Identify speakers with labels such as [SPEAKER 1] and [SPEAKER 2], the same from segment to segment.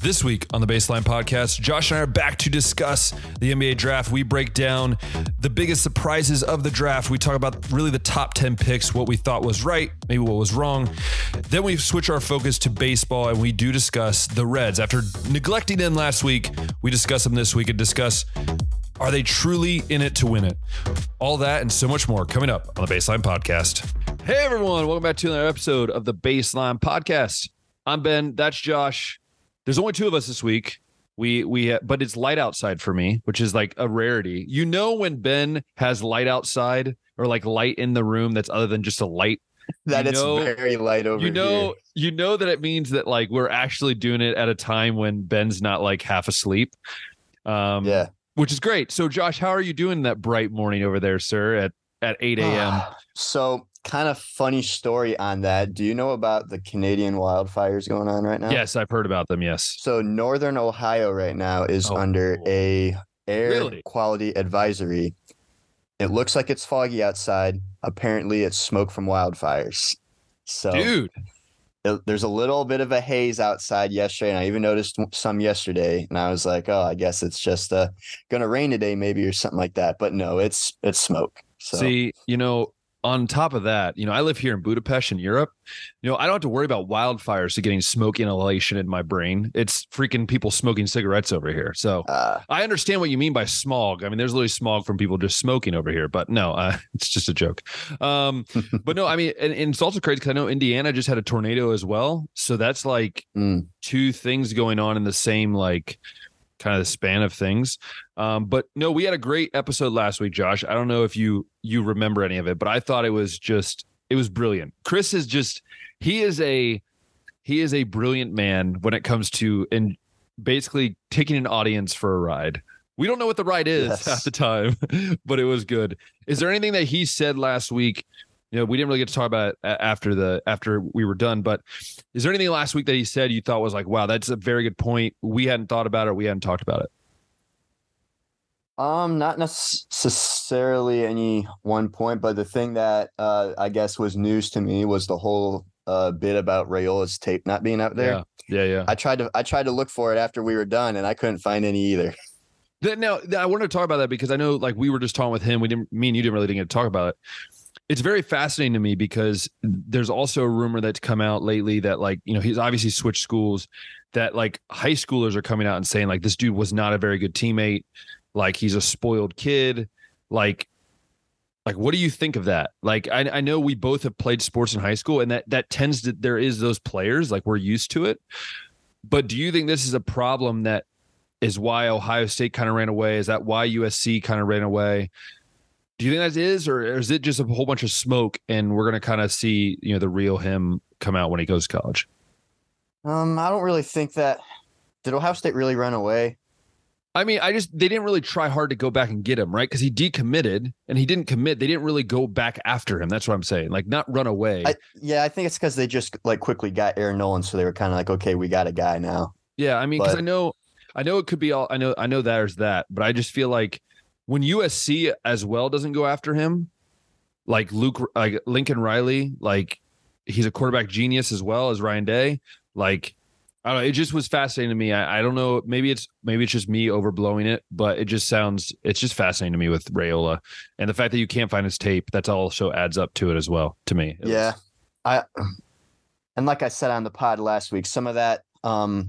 [SPEAKER 1] This week on the Baseline Podcast, Josh and I are back to discuss the NBA draft. We break down the biggest surprises of the draft. We talk about really the top 10 picks, what we thought was right, maybe what was wrong. Then we switch our focus to baseball and we do discuss the Reds. After neglecting them last week, we discuss them this week and discuss are they truly in it to win it? All that and so much more coming up on the Baseline Podcast. Hey everyone, welcome back to another episode of the Baseline Podcast. I'm Ben, that's Josh. There's only two of us this week. We we but it's light outside for me, which is like a rarity. You know when Ben has light outside or like light in the room that's other than just a light.
[SPEAKER 2] That
[SPEAKER 1] You
[SPEAKER 2] it's
[SPEAKER 1] know-
[SPEAKER 2] very light over
[SPEAKER 1] You know,
[SPEAKER 2] here.
[SPEAKER 1] you know that it means that like we're actually doing it at a time when Ben's not like half asleep. Um
[SPEAKER 2] Yeah.
[SPEAKER 1] which is great. So Josh, how are you doing that bright morning over there, sir, at at 8 a.m.?
[SPEAKER 2] so, kind of funny story on that. Do you know about the Canadian wildfires going on right now?
[SPEAKER 1] Yes, I've heard about them. Yes.
[SPEAKER 2] So, northern Ohio right now is
[SPEAKER 1] Oh.
[SPEAKER 2] under a air
[SPEAKER 1] Really?
[SPEAKER 2] quality advisory. It looks like it's foggy outside. Apparently, it's smoke from wildfires. So,
[SPEAKER 1] Dude,
[SPEAKER 2] it- there's a little bit of a haze outside yesterday, and I even noticed some yesterday. And I was like, "Oh, I guess it's just uh, gonna rain today, maybe, or something like that." But no, it's it's smoke. So
[SPEAKER 1] see, you know, on top of that, you know, I live here in Budapest in Europe. You know, I don't have to worry about wildfires to getting smoke inhalation in my brain. It's freaking people smoking cigarettes over here. So
[SPEAKER 2] uh,
[SPEAKER 1] I understand what you mean by smog. I mean, there's literally smog from people just smoking over here, but no, uh, it's just a joke. Um, but no, I mean, and, and it's also crazy because I know Indiana just had a tornado as well. So that's like
[SPEAKER 2] mm,
[SPEAKER 1] two things going on in the same like kind of the span of things. Um, but no, we had a great episode last week, Josh. I don't know if you you remember any of it, but I thought it was just it was brilliant. Chris is just he is a he is a brilliant man when it comes to and basically taking an audience for a ride. We don't know what the ride is
[SPEAKER 2] Yes.
[SPEAKER 1] at the time, but it was good. Is there anything that he said last week? You know, we didn't really get to talk about it after the after we were done, but is there anything last week that he said you thought was like, wow, that's a very good point. We hadn't thought about it. We hadn't talked about it.
[SPEAKER 2] um, not necessarily any one point, but the thing that uh, I guess was news to me was the whole uh, bit about Raiola's tape not being out there.
[SPEAKER 1] Yeah, yeah, yeah.
[SPEAKER 2] I tried to I tried to look for it after we were done, and I couldn't find any either.
[SPEAKER 1] Th- Now, I wanted to talk about that because I know, like, we were just talking with him. We didn't, me and you didn't really get to talk about it. It's very fascinating to me because there's also a rumor that's come out lately that, like, you know, he's obviously switched schools. That like high schoolers are coming out and saying like this dude was not a very good teammate, like he's a spoiled kid, like, like what do you think of that? Like, I, I know we both have played sports in high school, and that that tends to there is those players like we're used to it. But do you think this is a problem that is why Ohio State kind of ran away? Is that why USC kind of ran away? Do you think that is, or is it just a whole bunch of smoke and we're going to kind of see, you know, the real him come out when he goes to college?
[SPEAKER 2] Um, I don't really think that. Did Ohio State really run away?
[SPEAKER 1] I mean, I just, they didn't really try hard to go back and get him, right? Because he decommitted and he didn't commit. They didn't really go back after him. That's what I'm saying. Like, not run away.
[SPEAKER 2] I, yeah, I think it's because they just like quickly got Aaron Noland, so they were kind of like, okay, we got a guy now.
[SPEAKER 1] Yeah, I mean, because I know, I know it could be all. I know, I know there's that, but I just feel like when USC as well doesn't go after him, like Luke, like Lincoln Riley, like he's a quarterback genius as well as Ryan Day. Like, I don't know. It just was fascinating to me. I, I don't know. Maybe it's maybe it's just me overblowing it, but it just sounds. It's just fascinating to me with Raiola and the fact that you can't find his tape. That's also adds up to it as well to me. It was-
[SPEAKER 2] yeah, I and like I said on the pod last week, some of that um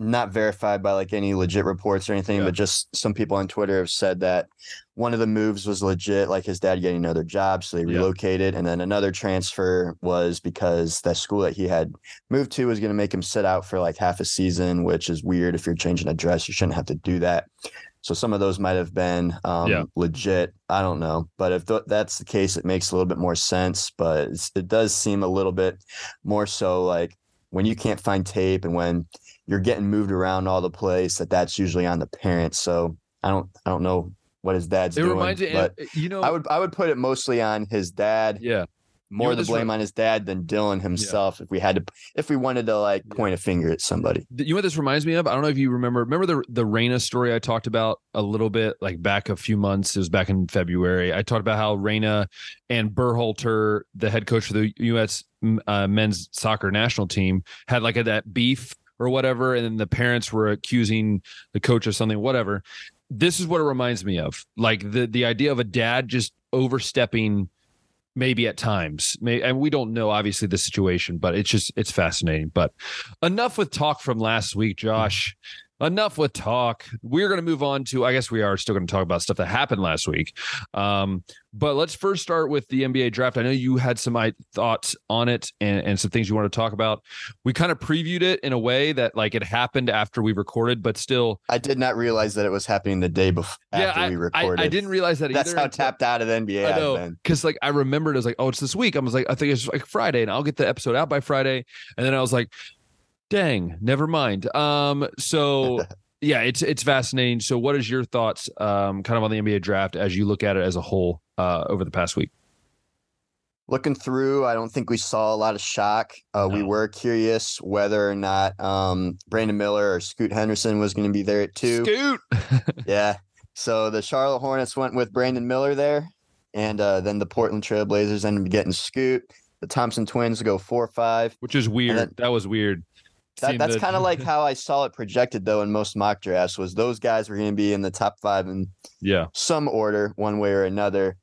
[SPEAKER 2] not verified by like any legit reports or anything,
[SPEAKER 1] Yeah.
[SPEAKER 2] but just some people on Twitter have said that one of the moves was legit, like his dad getting another job, so they
[SPEAKER 1] Yeah.
[SPEAKER 2] relocated, and then another transfer was because that school that he had moved to was going to make him sit out for like half a season, which is weird. If you're changing address, you shouldn't have to do that. So some of those might have been um,
[SPEAKER 1] Yeah.
[SPEAKER 2] legit. I don't know, but if th- that's the case, it makes a little bit more sense. But it's, it does seem a little bit more so like when you can't find tape and when you're getting moved around all the place, that that's usually on the parents. So I don't, I don't know what his dad's
[SPEAKER 1] It
[SPEAKER 2] doing,
[SPEAKER 1] reminds me,
[SPEAKER 2] but
[SPEAKER 1] you know,
[SPEAKER 2] I would, I would put it mostly on his dad
[SPEAKER 1] yeah.
[SPEAKER 2] more
[SPEAKER 1] know,
[SPEAKER 2] the blame
[SPEAKER 1] re-
[SPEAKER 2] on his dad than Dylan himself. If we had to, if we wanted to like
[SPEAKER 1] Yeah.
[SPEAKER 2] point a finger at somebody.
[SPEAKER 1] You know what this reminds me of? I don't know if you remember. Remember the the Reyna story I talked about a little bit, like back a few months. It was back in February. I talked about how Reyna and Berhalter, the head coach for the U.S. uh, men's soccer national team, had like a, that beef or whatever, and then the parents were accusing the coach of something, whatever. This is what it reminds me of, like the the idea of a dad just overstepping maybe at times. May, and we don't know obviously the situation but it's just it's fascinating. But enough with talk from last week mm-hmm. josh enough with talk. We're going to move on to, I guess we are still going to talk about stuff that happened last week. Um, but let's first start with the NBA draft. I know you had some thoughts on it and, and some things you want to talk about. We kind of previewed it in a way that like it happened after we recorded, but still.
[SPEAKER 2] I did not realize that it was happening the day before yeah, after
[SPEAKER 1] I,
[SPEAKER 2] we recorded.
[SPEAKER 1] I, I, didn't realize that
[SPEAKER 2] That's how tapped out of the NBA
[SPEAKER 1] I know. Because like I remembered it was like, oh, it's this week. I was like, I think it's like Friday and I'll get the episode out by Friday. And then I was like, dang, never mind. Um, so yeah, it's it's fascinating. So, what is your thoughts, um, kind of on the NBA draft as you look at it as a whole uh, over the past week?
[SPEAKER 2] Looking through, I don't think we saw a lot of shock. Uh, no. We were curious whether or not um, Brandon Miller or Scoot Henderson was going to be there at two.
[SPEAKER 1] Scoot,
[SPEAKER 2] yeah. So the Charlotte Hornets went with Brandon Miller there, and uh, then the Portland Trailblazers ended up getting Scoot. The Thompson Twins go four five,
[SPEAKER 1] which is weird. Then, that was weird.
[SPEAKER 2] That, that's kind of like how I saw it projected though in most mock drafts was those guys were going to be in the top five in
[SPEAKER 1] yeah
[SPEAKER 2] some order one way or another.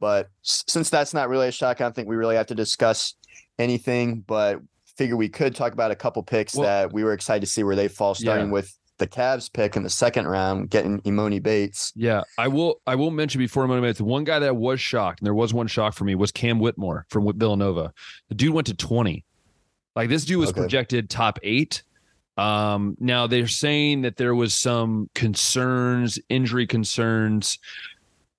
[SPEAKER 2] But since that's not really a shock, I don't think we really have to discuss anything. But figure we could talk about a couple picks well, that we were excited to see where they fall, starting yeah. with the Cavs pick in the second round, getting Emoni Bates.
[SPEAKER 1] Yeah, I will. I will mention before Emoni Bates, one guy that was shocked, and there was one shock for me, was Cam Whitmore from Villanova. The dude went to twenty. Like this dude was okay. projected top eight. Um, now they're saying that there was some concerns, injury concerns,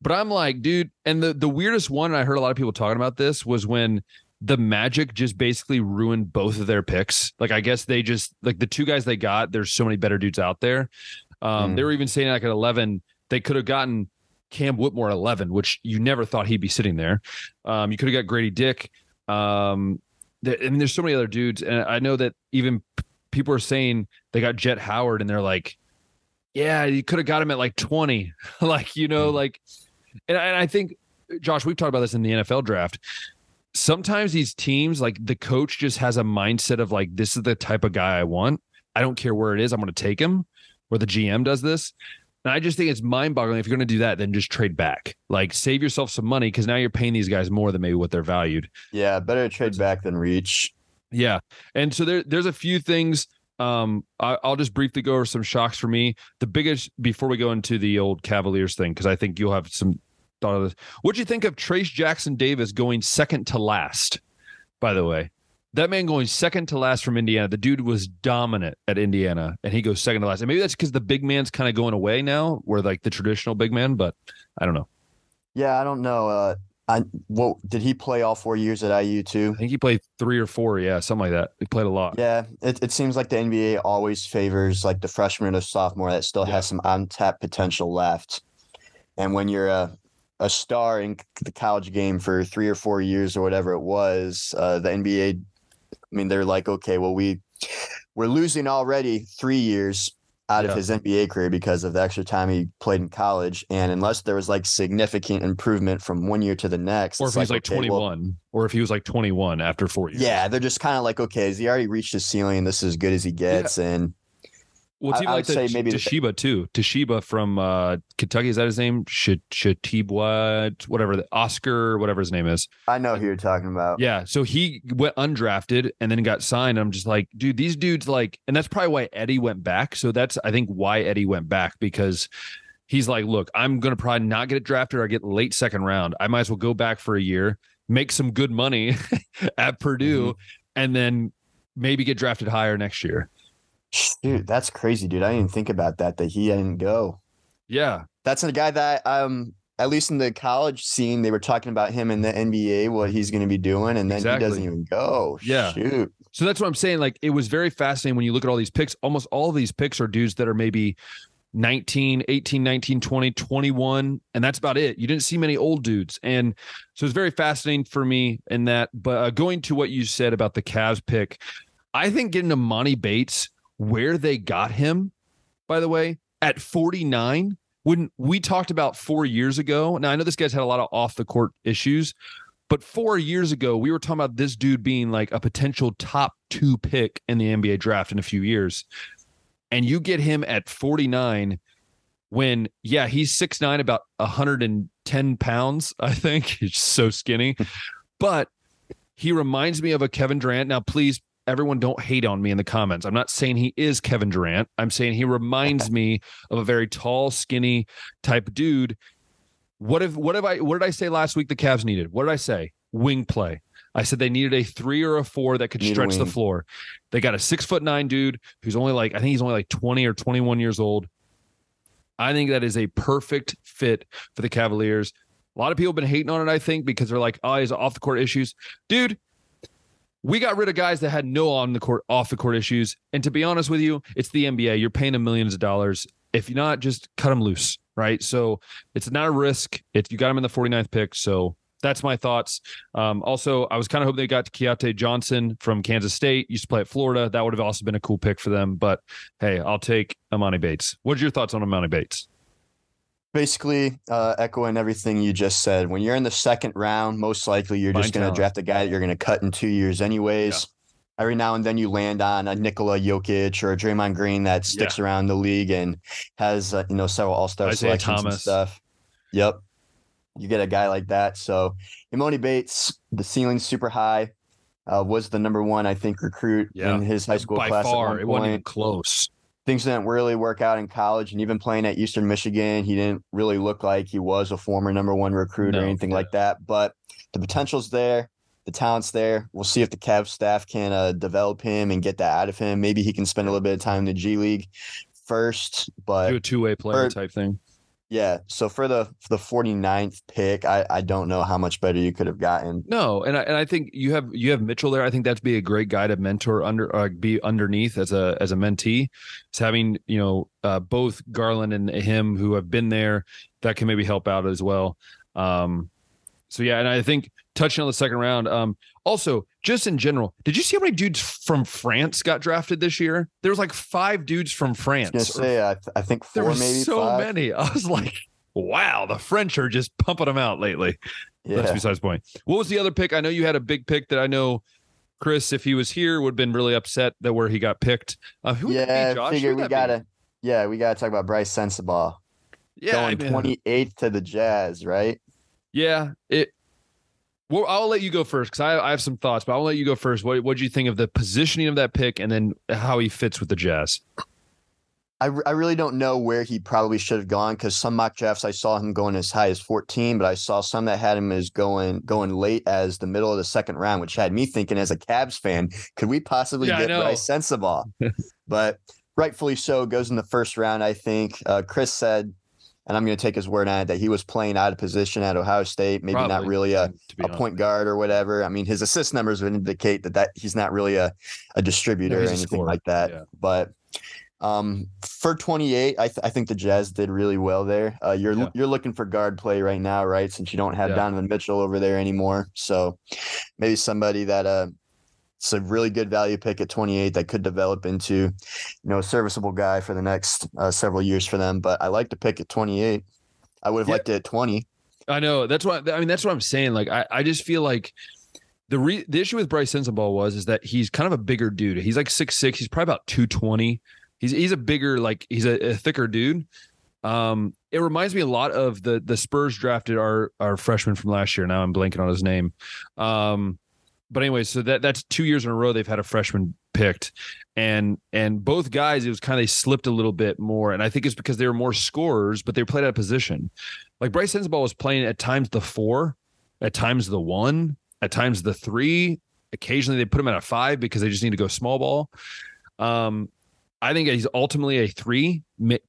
[SPEAKER 1] but I'm like, dude, and the the weirdest one I heard a lot of people talking about this was when the Magic just basically ruined both of their picks. Like I guess they just like the two guys they got. There's so many better dudes out there. Um, mm. They were even saying like at 11 they could have gotten Cam Whitmore at 11, which you never thought he'd be sitting there. Um, you could have got Gradey Dick. Um, I mean, there's so many other dudes, and I know that even people are saying they got Jett Howard, and they're like, "Yeah, you could have got him at like 20." like, you know, mm. like, and I, and I think, Josh, we've talked about this in the NFL draft. Sometimes these teams, like the coach, just has a mindset of like, "This is the type of guy I want. I don't care where it is. I'm going to take him." Where the GM does this, and I just think it's mind boggling. If you're going to do that, then just trade back. Like save yourself some money because now you're paying these guys more than maybe what they're valued.
[SPEAKER 2] Yeah, better trade back than reach.
[SPEAKER 1] Yeah. And so there, there's a few things. Um, I, will just briefly go over some shocks for me. The biggest before we go into the old Cavaliers thing, because I think you'll have some thought of this. What'd you think of Trayce Jackson Davis going second to last? By the way, that man going second to last from Indiana. The dude was dominant at Indiana, and he goes second to last. And maybe that's because the big man's kind of going away now, where like the traditional big man. But I don't know.
[SPEAKER 2] Yeah, I don't know. Uh, I what did he play all four years at IU too?
[SPEAKER 1] I think he played three or four. Yeah, something like that. He played a lot.
[SPEAKER 2] Yeah, it, it seems like the NBA always favors like the freshman or sophomore that still yeah. has some untapped potential left. And when you're a a star in the college game for three or four years or whatever it was, uh, the NBA I mean, they're like, okay, well, we we're losing already three years out yeah. of his NBA career because of the extra time he played in college. And unless there was like significant improvement from one year to the next,
[SPEAKER 1] or if he's like, like okay, 21, well, or if he was like 21 after four years.
[SPEAKER 2] Yeah, they're just kind of like, okay, has he already reached his ceiling? This is as good as he gets. Yeah. And
[SPEAKER 1] well, it's even I, like the, say maybe Toshiba too. Toshiba from uh, Kentucky is that his name? Tshiebwe, whatever the Oscar, whatever his name is.
[SPEAKER 2] I know who you're talking about.
[SPEAKER 1] Yeah, so he went undrafted and then got signed. I'm just like, dude, these dudes like, and that's probably why Edey went back. So that's I think why Edey went back because he's like, look, I'm gonna probably not get drafted or I get late second round. I might as well go back for a year, make some good money at Purdue, mm-hmm. and then maybe get drafted higher next year.
[SPEAKER 2] Dude, that's crazy, dude. I didn't even think about that. That he didn't go.
[SPEAKER 1] Yeah,
[SPEAKER 2] that's a guy that um at least in the college scene they were talking about him in the NBA what he's going to be doing, and then exactly. he doesn't even go.
[SPEAKER 1] Yeah,
[SPEAKER 2] shoot.
[SPEAKER 1] So that's what I'm saying. Like it was very fascinating when you look at all these picks. Almost all of these picks are dudes that are maybe 19, 18, 19, 20, 21, and that's about it. You didn't see many old dudes. And so it's very fascinating for me in that. But uh, going to what you said about the Cavs pick, I think getting to Monty Bates where they got him, by the way, at 49, when we talked about four years ago. Now, I know this guy's had a lot of off the court issues, But four years ago, we were talking about this dude being like a potential top two pick in the NBA draft in a few years. And you get him at 49 when, yeah, he's 6'9, about 110 pounds, I think. He's so skinny. but he reminds me of a Kevin Durant. Now, please, everyone don't hate on me in the comments. I'm not saying he is Kevin Durant. I'm saying he reminds me of a very tall, skinny type dude. What if what have I what did I say last week the Cavs needed? What did I say? Wing play. I said they needed a three or a four that could
[SPEAKER 2] Need
[SPEAKER 1] stretch the floor. They got a six foot nine dude who's only like, I think he's only like 20 or 21 years old. I think that is a perfect fit for the Cavaliers. A lot of people have been hating on it, I think, because they're like, oh, he's off the court issues. Dude, we got rid of guys that had no on the court, off the court issues. And to be honest with you, it's the NBA. You're paying them millions of dollars. If you're not, just cut them loose, right? So it's not a risk. If you got them in the 49th pick. So that's my thoughts. Um, also, I was kind of hoping they got Keyontae Johnson from Kansas State. Used to play at Florida. That would have also been a cool pick for them. But hey, I'll take Emoni Bates. What's your thoughts on Emoni Bates?
[SPEAKER 2] Basically, uh, echoing everything you just said. When you're in the second round, most likely you're
[SPEAKER 1] Fine
[SPEAKER 2] just going to draft a guy that you're going to cut in two years, anyways. Every now and then you land on a Nikola Jokic or a Draymond Green that sticks around the league and has uh, you know several All Star selections and stuff. Yep, you get a guy like that. So Emoni Bates, the ceiling's super high. Uh, was the number one, I think, recruit
[SPEAKER 1] Yeah.
[SPEAKER 2] in his high school
[SPEAKER 1] By
[SPEAKER 2] class at
[SPEAKER 1] far, it wasn't even close.
[SPEAKER 2] Things didn't really work out in college and even playing at Eastern Michigan, he didn't really look like he was a former number one recruit
[SPEAKER 1] No,
[SPEAKER 2] or anything like that. But the potential's there, the talent's there. We'll see if the Cavs staff can uh, develop him and get that out of him. Maybe he can spend a little bit of time in the G League first. But
[SPEAKER 1] Do a two way player type thing.
[SPEAKER 2] Yeah, so for the for the 49th pick, I, I don't know how much better you could have gotten.
[SPEAKER 1] No, and I and I think you have you have Mitchell there. I think that'd be a great guy to mentor under uh, be underneath as a as a mentee. It's having you know uh, both Garland and him who have been there that can maybe help out as well. Um, so yeah, and I think touching on the second round. Um, also, just in general, did you see how many dudes from France got drafted this year? There was like five dudes from France.
[SPEAKER 2] say I, th- I think
[SPEAKER 1] there
[SPEAKER 2] four
[SPEAKER 1] were so
[SPEAKER 2] five.
[SPEAKER 1] many. I was like, wow, the French are just pumping them out lately. That's
[SPEAKER 2] Yeah.
[SPEAKER 1] besides the point. What was the other pick? I know you had a big pick that I know Chris, if he was here, would have been really upset that where he got picked. Uh, who would
[SPEAKER 2] Yeah,
[SPEAKER 1] be, Josh?
[SPEAKER 2] figure
[SPEAKER 1] Who
[SPEAKER 2] we gotta yeah, we gotta talk about Bryce Sensabaugh.
[SPEAKER 1] yeah,
[SPEAKER 2] going
[SPEAKER 1] mean,
[SPEAKER 2] 28th to the Jazz, right?
[SPEAKER 1] yeah. It. Well, I'll let you go first because I, I have some thoughts, but I'll let you go first. What What do you think of the positioning of that pick, and then how he fits with the Jazz?
[SPEAKER 2] I, I really don't know where he probably should have gone because some mock drafts I saw him going as high as 14, but I saw some that had him as going going late as the middle of the second round, which had me thinking as a Cavs fan, could we possibly
[SPEAKER 1] Yeah,
[SPEAKER 2] get. Bryce Sensabaugh? but rightfully so, goes in the first round. I think uh, Chris said, and I'm going to take his word on it, that he was playing out of position at Ohio State, maybe not really a a point guard or whatever. I mean, his assist numbers would indicate that that he's not really a, a distributor
[SPEAKER 1] he's
[SPEAKER 2] or anything like that.
[SPEAKER 1] Yeah.
[SPEAKER 2] But um, for 28, I, th- I think the Jazz did really well there. Uh, you're
[SPEAKER 1] Yeah.
[SPEAKER 2] you're looking for guard play right now, right? Since you don't have
[SPEAKER 1] Yeah.
[SPEAKER 2] Donovan Mitchell over there anymore, so maybe somebody that uh, it's a really good value pick at 28 that could develop into, you know, a serviceable guy for the next uh, several years for them. But I like to pick at 28. I would have
[SPEAKER 1] Yeah.
[SPEAKER 2] liked it at 20.
[SPEAKER 1] I know. That's what I mean. That's what I'm saying. Like, I, I just feel like the re, the issue with Bryce Sensabaugh was is that he's kind of a bigger dude. He's like six six. He's probably about two twenty. He's he's a bigger like he's a, a thicker dude. Um, it reminds me a lot of the the Spurs drafted our our freshman from last year. Now I'm blanking on his name. Um, but anyway, so that that's two years in a row they've had a freshman picked, and and both guys it was kind of they slipped a little bit more, and I think it's because they were more scorers, but they played out of position. Like Bryce Sensabaugh was playing at times the four, at times the one, at times the three. Occasionally they put him at a five because they just need to go small ball. Um, I think he's ultimately a three,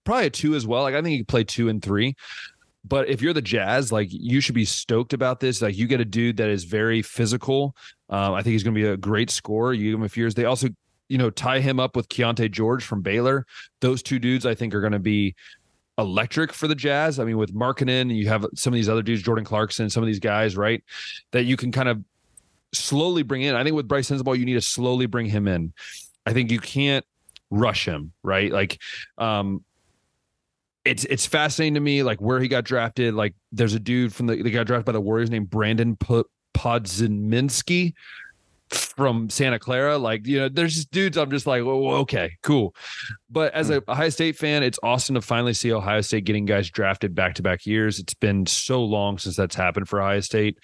[SPEAKER 1] probably a two as well. Like I think he could play two and three. But if you're the Jazz, like you should be stoked about this. Like you get a dude that is very physical. Um, I think he's going to be a great scorer. You give him a few years. They also, you know, tie him up with Keyonte George from Baylor. Those two dudes, I think, are going to be electric for the Jazz. I mean, with Markkanen, you have some of these other dudes, Jordan Clarkson, some of these guys, right? That you can kind of slowly bring in. I think with Bryce Sensabaugh, you need to slowly bring him in. I think you can't rush him, right? Like, um, it's it's fascinating to me, like where he got drafted. Like, there's a dude from the they got drafted by the Warriors named Brandin P- Podziemski from Santa Clara. Like, you know, there's just dudes I'm just like, oh, okay, cool. But as a Ohio State fan, it's awesome to finally see Ohio State getting guys drafted back to back years. It's been so long since that's happened for Ohio State.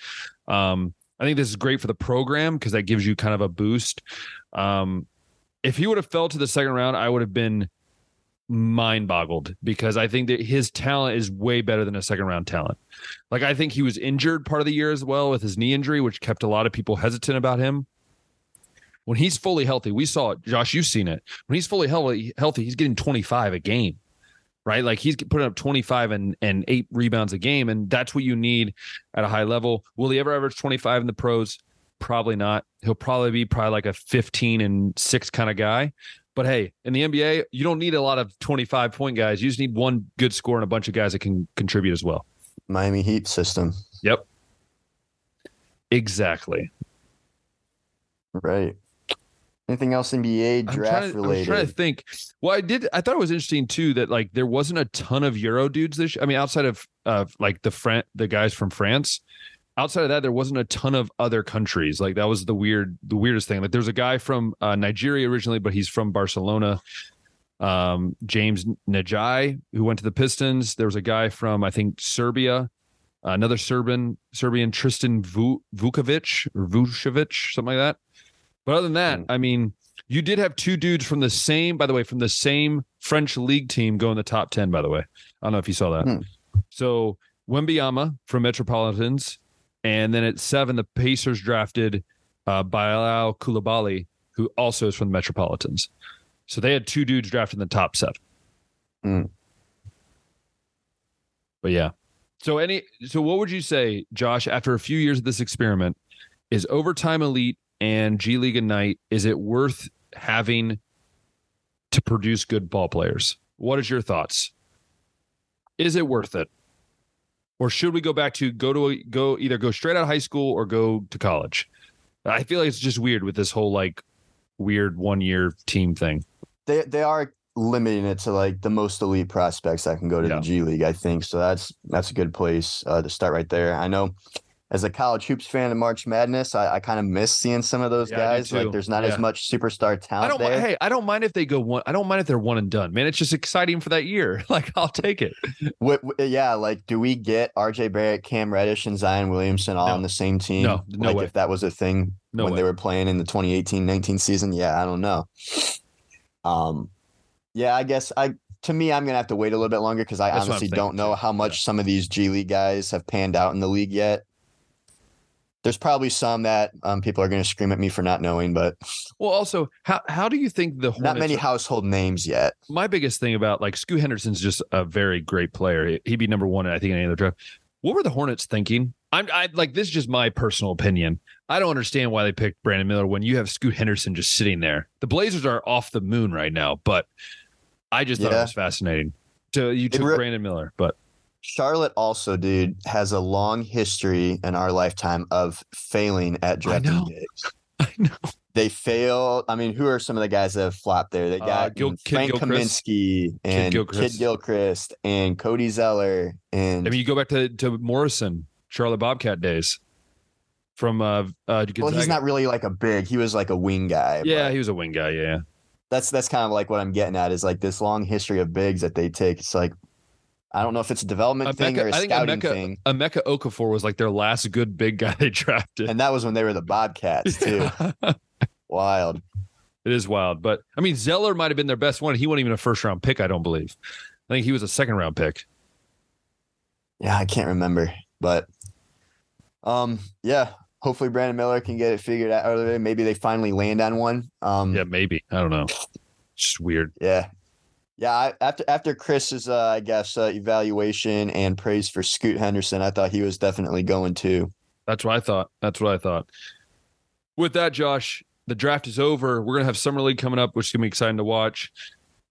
[SPEAKER 1] Um, I think this is great for the program because that gives you kind of a boost. Um, if he would have fell to the second round, I would have been mind boggled because I think that his talent is way better than a second round talent. Like I think he was injured part of the year as well with his knee injury, which kept a lot of people hesitant about him. When he's fully healthy, we saw it. Josh, you've seen it. When he's fully healthy, healthy, he's getting 25 a game. Right? Like he's putting up 25 and, and eight rebounds a game. And that's what you need at a high level. Will he ever average 25 in the pros? Probably not. He'll probably be probably like a 15 and six kind of guy. But hey, in the NBA, you don't need a lot of 25 point guys. You just need one good score and a bunch of guys that can contribute as well.
[SPEAKER 2] Miami Heat system.
[SPEAKER 1] Yep. Exactly.
[SPEAKER 2] Right. Anything else NBA draft
[SPEAKER 1] I'm
[SPEAKER 2] related?
[SPEAKER 1] I'm trying to think. Well, I did. I thought it was interesting too that like there wasn't a ton of Euro dudes this. I mean, outside of uh like the Fran- the guys from France. Outside of that, there wasn't a ton of other countries. Like that was the weird, the weirdest thing. Like there's a guy from uh, Nigeria originally, but he's from Barcelona. Um, James Nnaji, who went to the Pistons. There was a guy from I think Serbia, another Serbian Serbian Tristan Vukovic or Vucevic, something like that. But other than that,
[SPEAKER 2] Mm.
[SPEAKER 1] I mean, you did have two dudes from the same, by the way, from the same French league team go in the top 10, by the way. I don't know if you saw that.
[SPEAKER 2] Hmm.
[SPEAKER 1] So Wembanyama from Metropolitans. And then at seven, the Pacers drafted uh, Bilal Koulibaly, who also is from the Metropolitans. So they had two dudes drafted in the top seven.
[SPEAKER 2] Hmm.
[SPEAKER 1] But yeah. So any so what would you say, Josh, after a few years of this experiment, is overtime elite and G League Ignite, is it worth having to produce good ball players? What is your thoughts? Is it worth it? Or should we go back to go to a, go either go straight out of high school or go to college? I feel like it's just weird with this whole like weird one year team thing.
[SPEAKER 2] they they are limiting it to like the most elite prospects that can go to
[SPEAKER 1] Yeah.
[SPEAKER 2] the G League, I think. So that's that's a good place uh, to start right there. I know as a college hoops fan of March Madness, I, I kind of miss seeing some of those
[SPEAKER 1] Yeah,
[SPEAKER 2] guys. Like there's not
[SPEAKER 1] Yeah.
[SPEAKER 2] as much superstar
[SPEAKER 1] I
[SPEAKER 2] talent
[SPEAKER 1] don't.
[SPEAKER 2] there.
[SPEAKER 1] Hey, I don't mind if they go one. I don't mind if they're one and done. Man, it's just exciting for that year. Like I'll take it.
[SPEAKER 2] What, yeah, like do we get RJ Barrett, Cam Reddish, and Zion Williamson all
[SPEAKER 1] No.
[SPEAKER 2] on the same team?
[SPEAKER 1] No, no
[SPEAKER 2] like
[SPEAKER 1] way.
[SPEAKER 2] if that was a thing
[SPEAKER 1] No
[SPEAKER 2] when
[SPEAKER 1] way.
[SPEAKER 2] they were playing in the 2018-19 season. Yeah, I don't know. Um, yeah, I guess I to me I'm gonna have to wait a little bit longer because I
[SPEAKER 1] That's
[SPEAKER 2] honestly don't know how much some of these G League guys have panned out in the league yet. There's probably some that um, people are going to scream at me for not knowing, but
[SPEAKER 1] Well, also, how how do you think the Hornets
[SPEAKER 2] not many household names yet.
[SPEAKER 1] my biggest thing about like Scoot Henderson's just a very great player. He- He'd be number one, I think, in any other draft. What were the Hornets thinking? I'm I like this is just my personal opinion. I don't understand why they picked Brandon Miller when you have Scoot Henderson just sitting there. The Blazers are off the moon right now, but I just thought it was fascinating. So you took
[SPEAKER 2] re-
[SPEAKER 1] Brandon Miller, but
[SPEAKER 2] Charlotte also, dude, has a long history in our lifetime of failing at drafting
[SPEAKER 1] know.
[SPEAKER 2] bigs.
[SPEAKER 1] I know.
[SPEAKER 2] They fail. I mean, who are some of the guys that have flopped there? They
[SPEAKER 1] Uh,
[SPEAKER 2] got
[SPEAKER 1] Gil-
[SPEAKER 2] mm,
[SPEAKER 1] Kidd
[SPEAKER 2] Frank. Kaminsky and Kidd
[SPEAKER 1] Gilchrist.
[SPEAKER 2] Gilchrist and Cody Zeller and
[SPEAKER 1] I mean, you go back to to Morrison, Charlotte Bobcat days from uh, uh
[SPEAKER 2] well, he's not really like a big. He was like a wing guy.
[SPEAKER 1] Yeah, he was a wing guy. Yeah,
[SPEAKER 2] that's that's kind of like what I'm getting at is like this long history of bigs that they take. It's like I don't know if it's a development thing or a
[SPEAKER 1] I think
[SPEAKER 2] scouting
[SPEAKER 1] Emeka-
[SPEAKER 2] thing.
[SPEAKER 1] Emeka Okafor was like their last good big guy they drafted.
[SPEAKER 2] And that was when they were the Bobcats too. Wild.
[SPEAKER 1] It is wild, but I mean, Zeller might have been their best one. He wasn't even a first round pick, I don't believe. I think he was a second round pick.
[SPEAKER 2] Yeah, I can't remember, but um, yeah. Hopefully, Brandon Miller can get it figured out. Or maybe they finally land on one. Um,
[SPEAKER 1] Yeah, maybe. I don't know. It's just weird.
[SPEAKER 2] yeah, yeah. After after Chris's, uh, I guess, uh, evaluation and praise for Scoot Henderson, I thought he was definitely going to.
[SPEAKER 1] That's what I thought. That's what I thought. With that, Josh, the draft is over. We're gonna have summer league coming up, which is gonna be exciting to watch.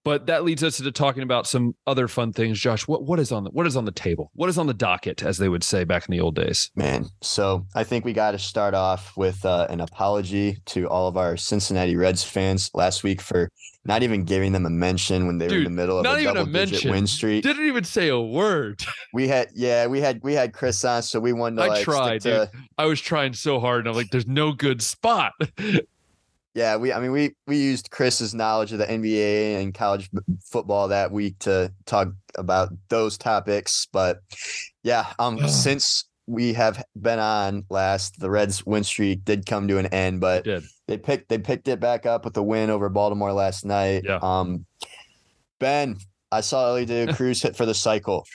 [SPEAKER 1] But that leads us into talking about some other fun things. Josh, what what is on the what is on the table? What is on the docket, as they would say back in the old days?
[SPEAKER 2] Man, so I think we got to start off with uh, an apology to all of our Cincinnati Reds fans last week for not even giving them a mention when they
[SPEAKER 1] Dude,
[SPEAKER 2] were in the middle of
[SPEAKER 1] not
[SPEAKER 2] a
[SPEAKER 1] even a
[SPEAKER 2] double digit
[SPEAKER 1] mention.
[SPEAKER 2] win streak.
[SPEAKER 1] Didn't even say a word.
[SPEAKER 2] We had yeah, we had we had Chris on, so we wanted to
[SPEAKER 1] I
[SPEAKER 2] like
[SPEAKER 1] tried,
[SPEAKER 2] to,
[SPEAKER 1] I was trying so hard, and I'm like, "There's no good spot."
[SPEAKER 2] yeah, we I mean we we used Chris's knowledge of the NBA and college football that week to talk about those topics. But yeah, um since we have been on last, the Reds win streak did come to an end, but they picked they picked it back up with the win over Baltimore last night.
[SPEAKER 1] Yeah.
[SPEAKER 2] Um Ben, I saw Elly De Cruz hit for the cycle.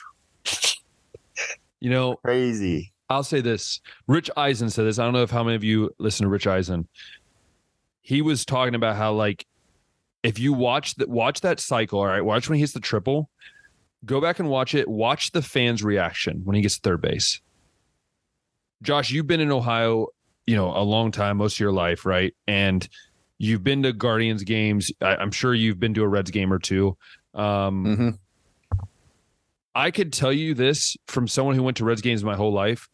[SPEAKER 1] you know?
[SPEAKER 2] Crazy.
[SPEAKER 1] I'll say this. Rich Eisen said this. I don't know if how many of you listen to Rich Eisen. He was talking about how like if you watch that watch that cycle, all right, watch when he hits the triple, go back and watch it. Watch the fans' reaction when he gets to third base. Josh, you've been in Ohio, you know, a long time, most of your life, right? And you've been to Guardians games. I, I'm sure you've been to a Reds game or two. Um,
[SPEAKER 2] hmm
[SPEAKER 1] I could tell you this from someone who went to Reds games my whole life.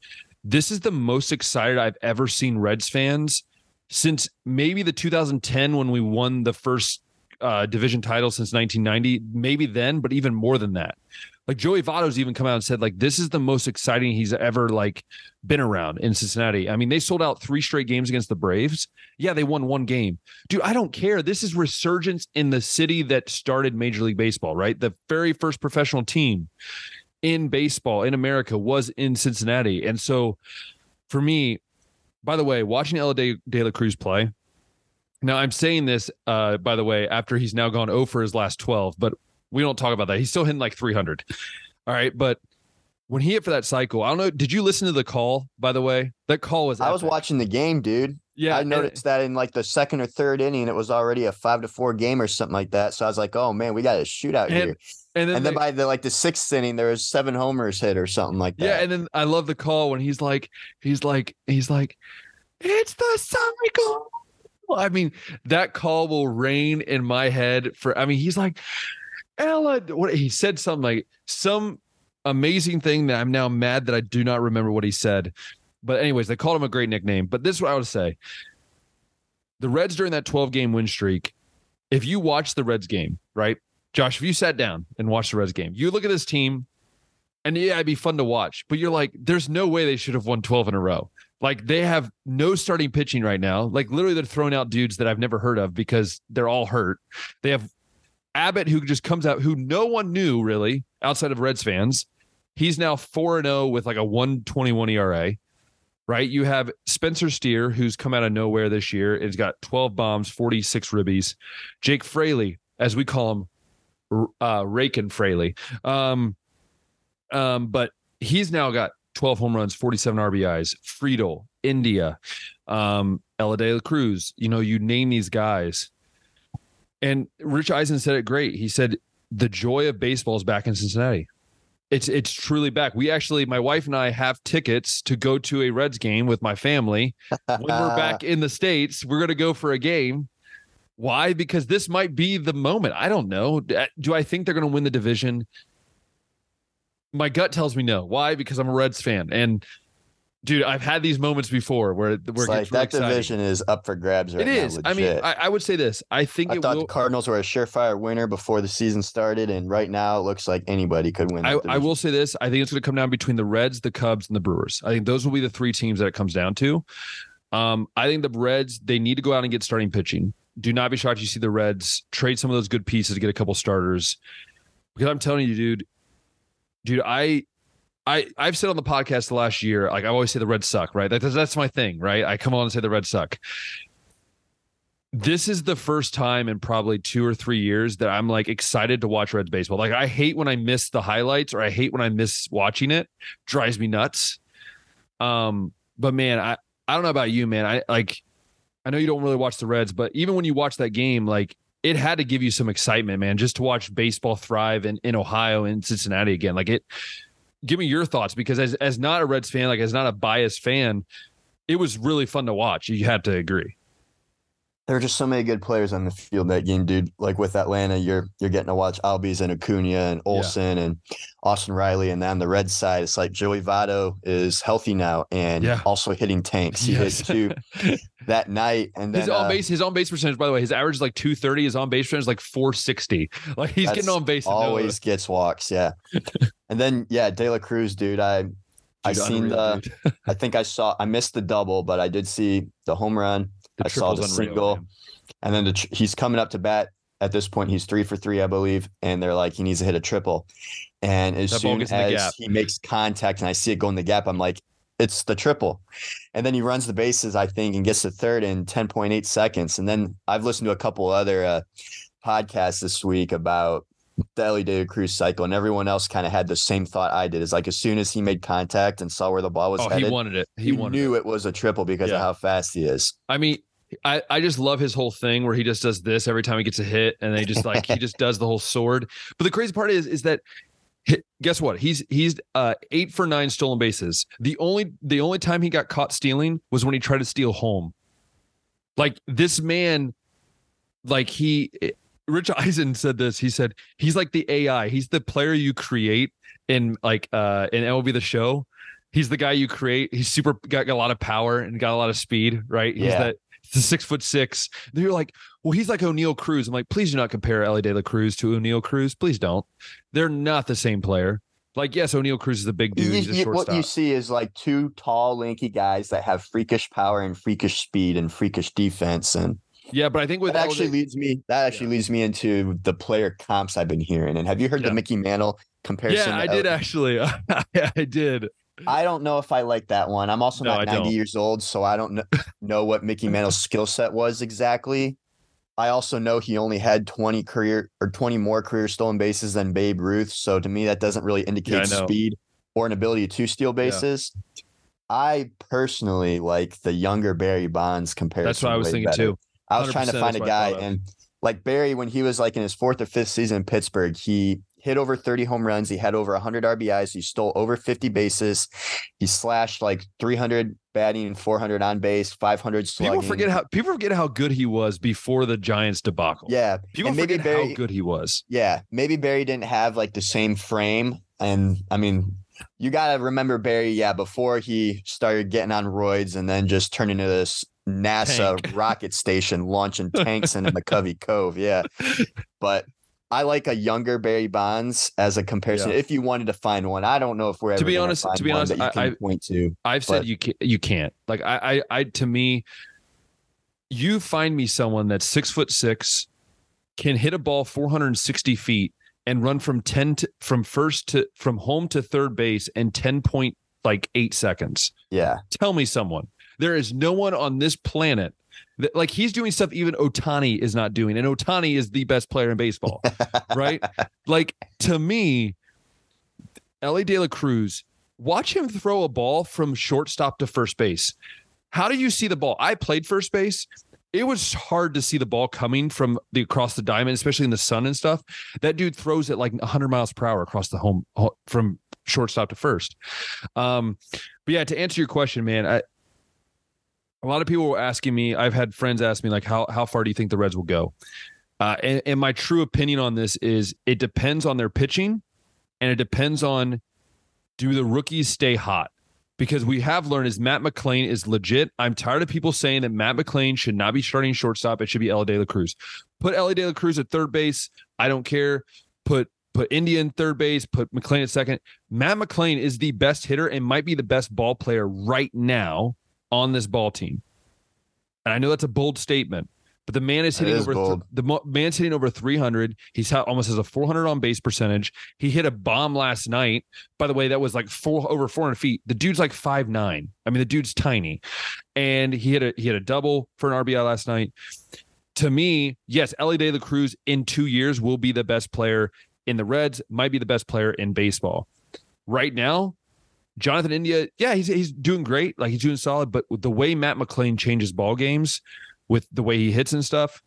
[SPEAKER 1] This is the most excited I've ever seen Reds fans since maybe the 2010 when we won the first uh, division title since 1990. Maybe then, but even more than that. Like Joey Votto's even come out and said like this is the most exciting he's ever like been around in Cincinnati. I mean, they sold out three straight games against the Braves. Yeah, they won one game. Dude, I don't care. This is resurgence in the city that started Major League Baseball, right? The very first professional team in baseball in America was in Cincinnati. And so for me, by the way, watching Elly De, De La Cruz play, now I'm saying this, uh, by the way, after he's now gone 0 for his last 12, but we don't talk about that. He's still hitting like 300. All right. But when he hit for that cycle, I don't know. Did you listen to the call, by the way? That call was,
[SPEAKER 2] I was watching the game, dude.
[SPEAKER 1] Yeah.
[SPEAKER 2] I noticed that in like the second or third inning, it was already a five to four game or something like that. So I was like, oh man, we got a shootout here.
[SPEAKER 1] And then,
[SPEAKER 2] And then
[SPEAKER 1] they-
[SPEAKER 2] by the like the sixth inning, there was seven homers hit or something like that.
[SPEAKER 1] Yeah, and then I love the call when he's like, he's like, he's like, it's the cycle. I mean, that call will reign in my head for. I mean, he's like, Ella. What he said something like some amazing thing that I'm now mad that I do not remember what he said. But anyways, they called him a great nickname. But this is what I would say: the Reds during that 12 game win streak. If you watch the Reds game, right, Josh, if you sat down and watched the Reds game, you look at this team and yeah, it'd be fun to watch, but you're like, there's no way they should have won 12 in a row. Like they have no starting pitching right now. Like literally, they're throwing out dudes that I've never heard of because they're all hurt. They have Abbott, who just comes out, who no one knew really outside of Reds fans. He's now 4 and 0 with like a 121 ERA, right? You have Spencer Steer, who's come out of nowhere this year. It's got 12 bombs, 46 ribbies. Jake Fraley, as we call him, uh, Rakin Fraley. Um, um, but he's now got 12 home runs, 47 RBIs. Friedl, India, um, Ella De La Cruz. You know, you name these guys. And Rich Eisen said it great. He said the joy of baseball is back in Cincinnati. It's it's truly back. We actually, my wife and I have tickets to go to a Reds game with my family. When we're back in the States, we're gonna go for a game. Why? Because this might be the moment. I don't know. Do I think they're gonna win the division? My gut tells me no. Why? Because I'm a Reds fan. And dude, I've had these moments before where, where
[SPEAKER 2] like that
[SPEAKER 1] exciting.
[SPEAKER 2] division is up for grabs right
[SPEAKER 1] It is.
[SPEAKER 2] now.
[SPEAKER 1] I mean. I, I would say this. I think
[SPEAKER 2] I thought
[SPEAKER 1] will.
[SPEAKER 2] the Cardinals were a surefire winner before the season started, and right now it looks like anybody could win.
[SPEAKER 1] I, I will say this. I think it's going to come down between the Reds, the Cubs, and the Brewers. I think those will be the three teams that it comes down to. Um, I think the Reds they need to go out and get starting pitching. Do not be shocked you see the Reds trade some of those good pieces to get a couple starters. Because I'm telling you, dude, dude, I, I, I've said on the podcast the last year, like I always say the Reds suck, right? That, that's, that's my thing, right? I come on and say the Reds suck. This is the first time in probably two or three years that I'm like excited to watch Reds baseball. Like I hate when I miss the highlights or I hate when I miss watching it. Drives me nuts. Um, but man, I I don't know about you, man. I like I know you don't really watch the Reds, but even when you watch that game, like it had to give you some excitement, man, just to watch baseball thrive in, in Ohio and Cincinnati again. Like it give me your thoughts because as as not a Reds fan, like as not a biased fan, it was really fun to watch. You had to agree.
[SPEAKER 2] There are just so many good players on the field that game, dude. Like with Atlanta, you're you're getting to watch Albies and Acuna and Olson yeah. and Austin Riley, and then on the red side, it's like Joey Votto is healthy now and yeah. also hitting tanks. He yes. hit two that night, and then
[SPEAKER 1] his on uh, base his on base percentage. By the way, his average is like two thirty. His on base percentage is like four sixty. Like he's getting on base.
[SPEAKER 2] Always gets walks. Yeah, and then yeah, De La Cruz, dude. I dude, I seen unreal, the. I think I saw. I missed the double, but I did see the home run the I saw the single, and then the, he's coming up to bat. At this point, he's three for three, I believe, and they're like he needs to hit a triple. And as that soon as he makes contact, and I see it go in the gap, I'm like, it's the triple. And then he runs the bases, I think, and gets to third in 10.8 seconds. And then I've listened to a couple other uh, podcasts this week about the Elly De Cruz cycle, and everyone else kind of had the same thought I did. Is like as soon as he made contact and saw where the ball was oh, headed,
[SPEAKER 1] he wanted it. He,
[SPEAKER 2] he
[SPEAKER 1] wanted
[SPEAKER 2] knew
[SPEAKER 1] it.
[SPEAKER 2] it was a triple because yeah. of how fast he is.
[SPEAKER 1] I mean, I, I just love his whole thing where he just does this every time he gets a hit, and they just like he just does the whole sword. But the crazy part is is that guess what? He's he's uh, eight for nine stolen bases. The only the only time he got caught stealing was when he tried to steal home. Like this man, like he Rich Eisen said this. He said he's like the AI. He's the player you create in like uh in MLB the show. He's the guy you create. He's super got, got a lot of power and got a lot of speed, right? He's yeah. that six foot six. You're like, well, he's like Oneil Cruz. I'm like, please do not compare Elly De La Cruz to Oneil Cruz. Please don't. They're not the same player. Like, yes, Oneil Cruz is a big dude.
[SPEAKER 2] You, what you see is like two tall, lanky guys that have freakish power and freakish speed and freakish defense. And
[SPEAKER 1] yeah, but I think
[SPEAKER 2] what that actually leads me that actually yeah. leads me into the player comps I've been hearing. And have you heard yeah. the Mickey Mantle comparison?
[SPEAKER 1] Yeah, I did actually. I did.
[SPEAKER 2] I don't know if I like that one. I'm also no, not 90 years old, so I don't know, know what Mickey Mantle's skill set was exactly. I also know he only had 20 career or 20 more career stolen bases than Babe Ruth. So to me, that doesn't really indicate yeah, speed or an ability to steal bases. Yeah. I personally like the younger Barry Bonds comparison.
[SPEAKER 1] That's what I was thinking
[SPEAKER 2] better.
[SPEAKER 1] too.
[SPEAKER 2] I was trying to find a guy, and like Barry, when he was like in his fourth or fifth season in Pittsburgh, he hit over 30 home runs. He had over 100 RBIs. He stole over 50 bases. He slashed like 300 batting, 400 on base, 500 slugging.
[SPEAKER 1] People forget how people forget how good he was before the Giants debacle.
[SPEAKER 2] Yeah,
[SPEAKER 1] people and forget Barry, how good he was.
[SPEAKER 2] Yeah, maybe Barry didn't have like the same frame, and I mean. You got to remember Barry, yeah, before he started getting on roids and then just turning into this NASA Tank. rocket station launching tanks in the Cove. Yeah. But I like a younger Barry Bonds as a comparison. Yeah. If you wanted to find one, I don't know if we're
[SPEAKER 1] to be honest. To be honest, I, I
[SPEAKER 2] point to.
[SPEAKER 1] I've but, said you can't. You can't. Like I, I, I, to me, you find me someone that's six foot six, can hit a ball 460 feet and run from 10 to, from first to from home to third base in 10 point like eight seconds.
[SPEAKER 2] Yeah.
[SPEAKER 1] Tell me someone. There is no one on this planet that, like he's doing stuff even Ohtani is not doing, and Ohtani is the best player in baseball, right? Like to me, Elly De La Cruz, watch him throw a ball from shortstop to first base. How do you see the ball? I played first base. It was hard to see the ball coming from the across the diamond, especially in the sun and stuff. That dude throws it like 100 miles per hour across the home from shortstop to first. Um, but yeah, to answer your question, man, I, a lot of people were asking me. I've had friends ask me like, how how far do you think the Reds will go? Uh, and, and my true opinion on this is it depends on their pitching, and it depends on do the rookies stay hot because we have learned is Matt McLain is legit. I'm tired of people saying that Matt McLain should not be starting shortstop. It should be Elly De La Cruz. Put Elly De La Cruz at third base. I don't care. Put put India in third base. Put McLain at second. Matt McLain is the best hitter and might be the best ball player right now on this ball team. And I know that's a bold statement, but the man is hitting is over th- the man's hitting over 300. He's ha- almost has a 400 on base percentage. He hit a bomb last night. By the way, that was like four over 400 feet. The dude's like five nine. I mean, the dude's tiny, and he hit a he hit a double for an RBI last night. To me, yes, Elly De La Cruz in two years will be the best player in the Reds. Might be the best player in baseball. Right now, Jonathan India, yeah, he's he's doing great. Like he's doing solid, but the way Matt McLain changes ball games, with the way he hits and stuff,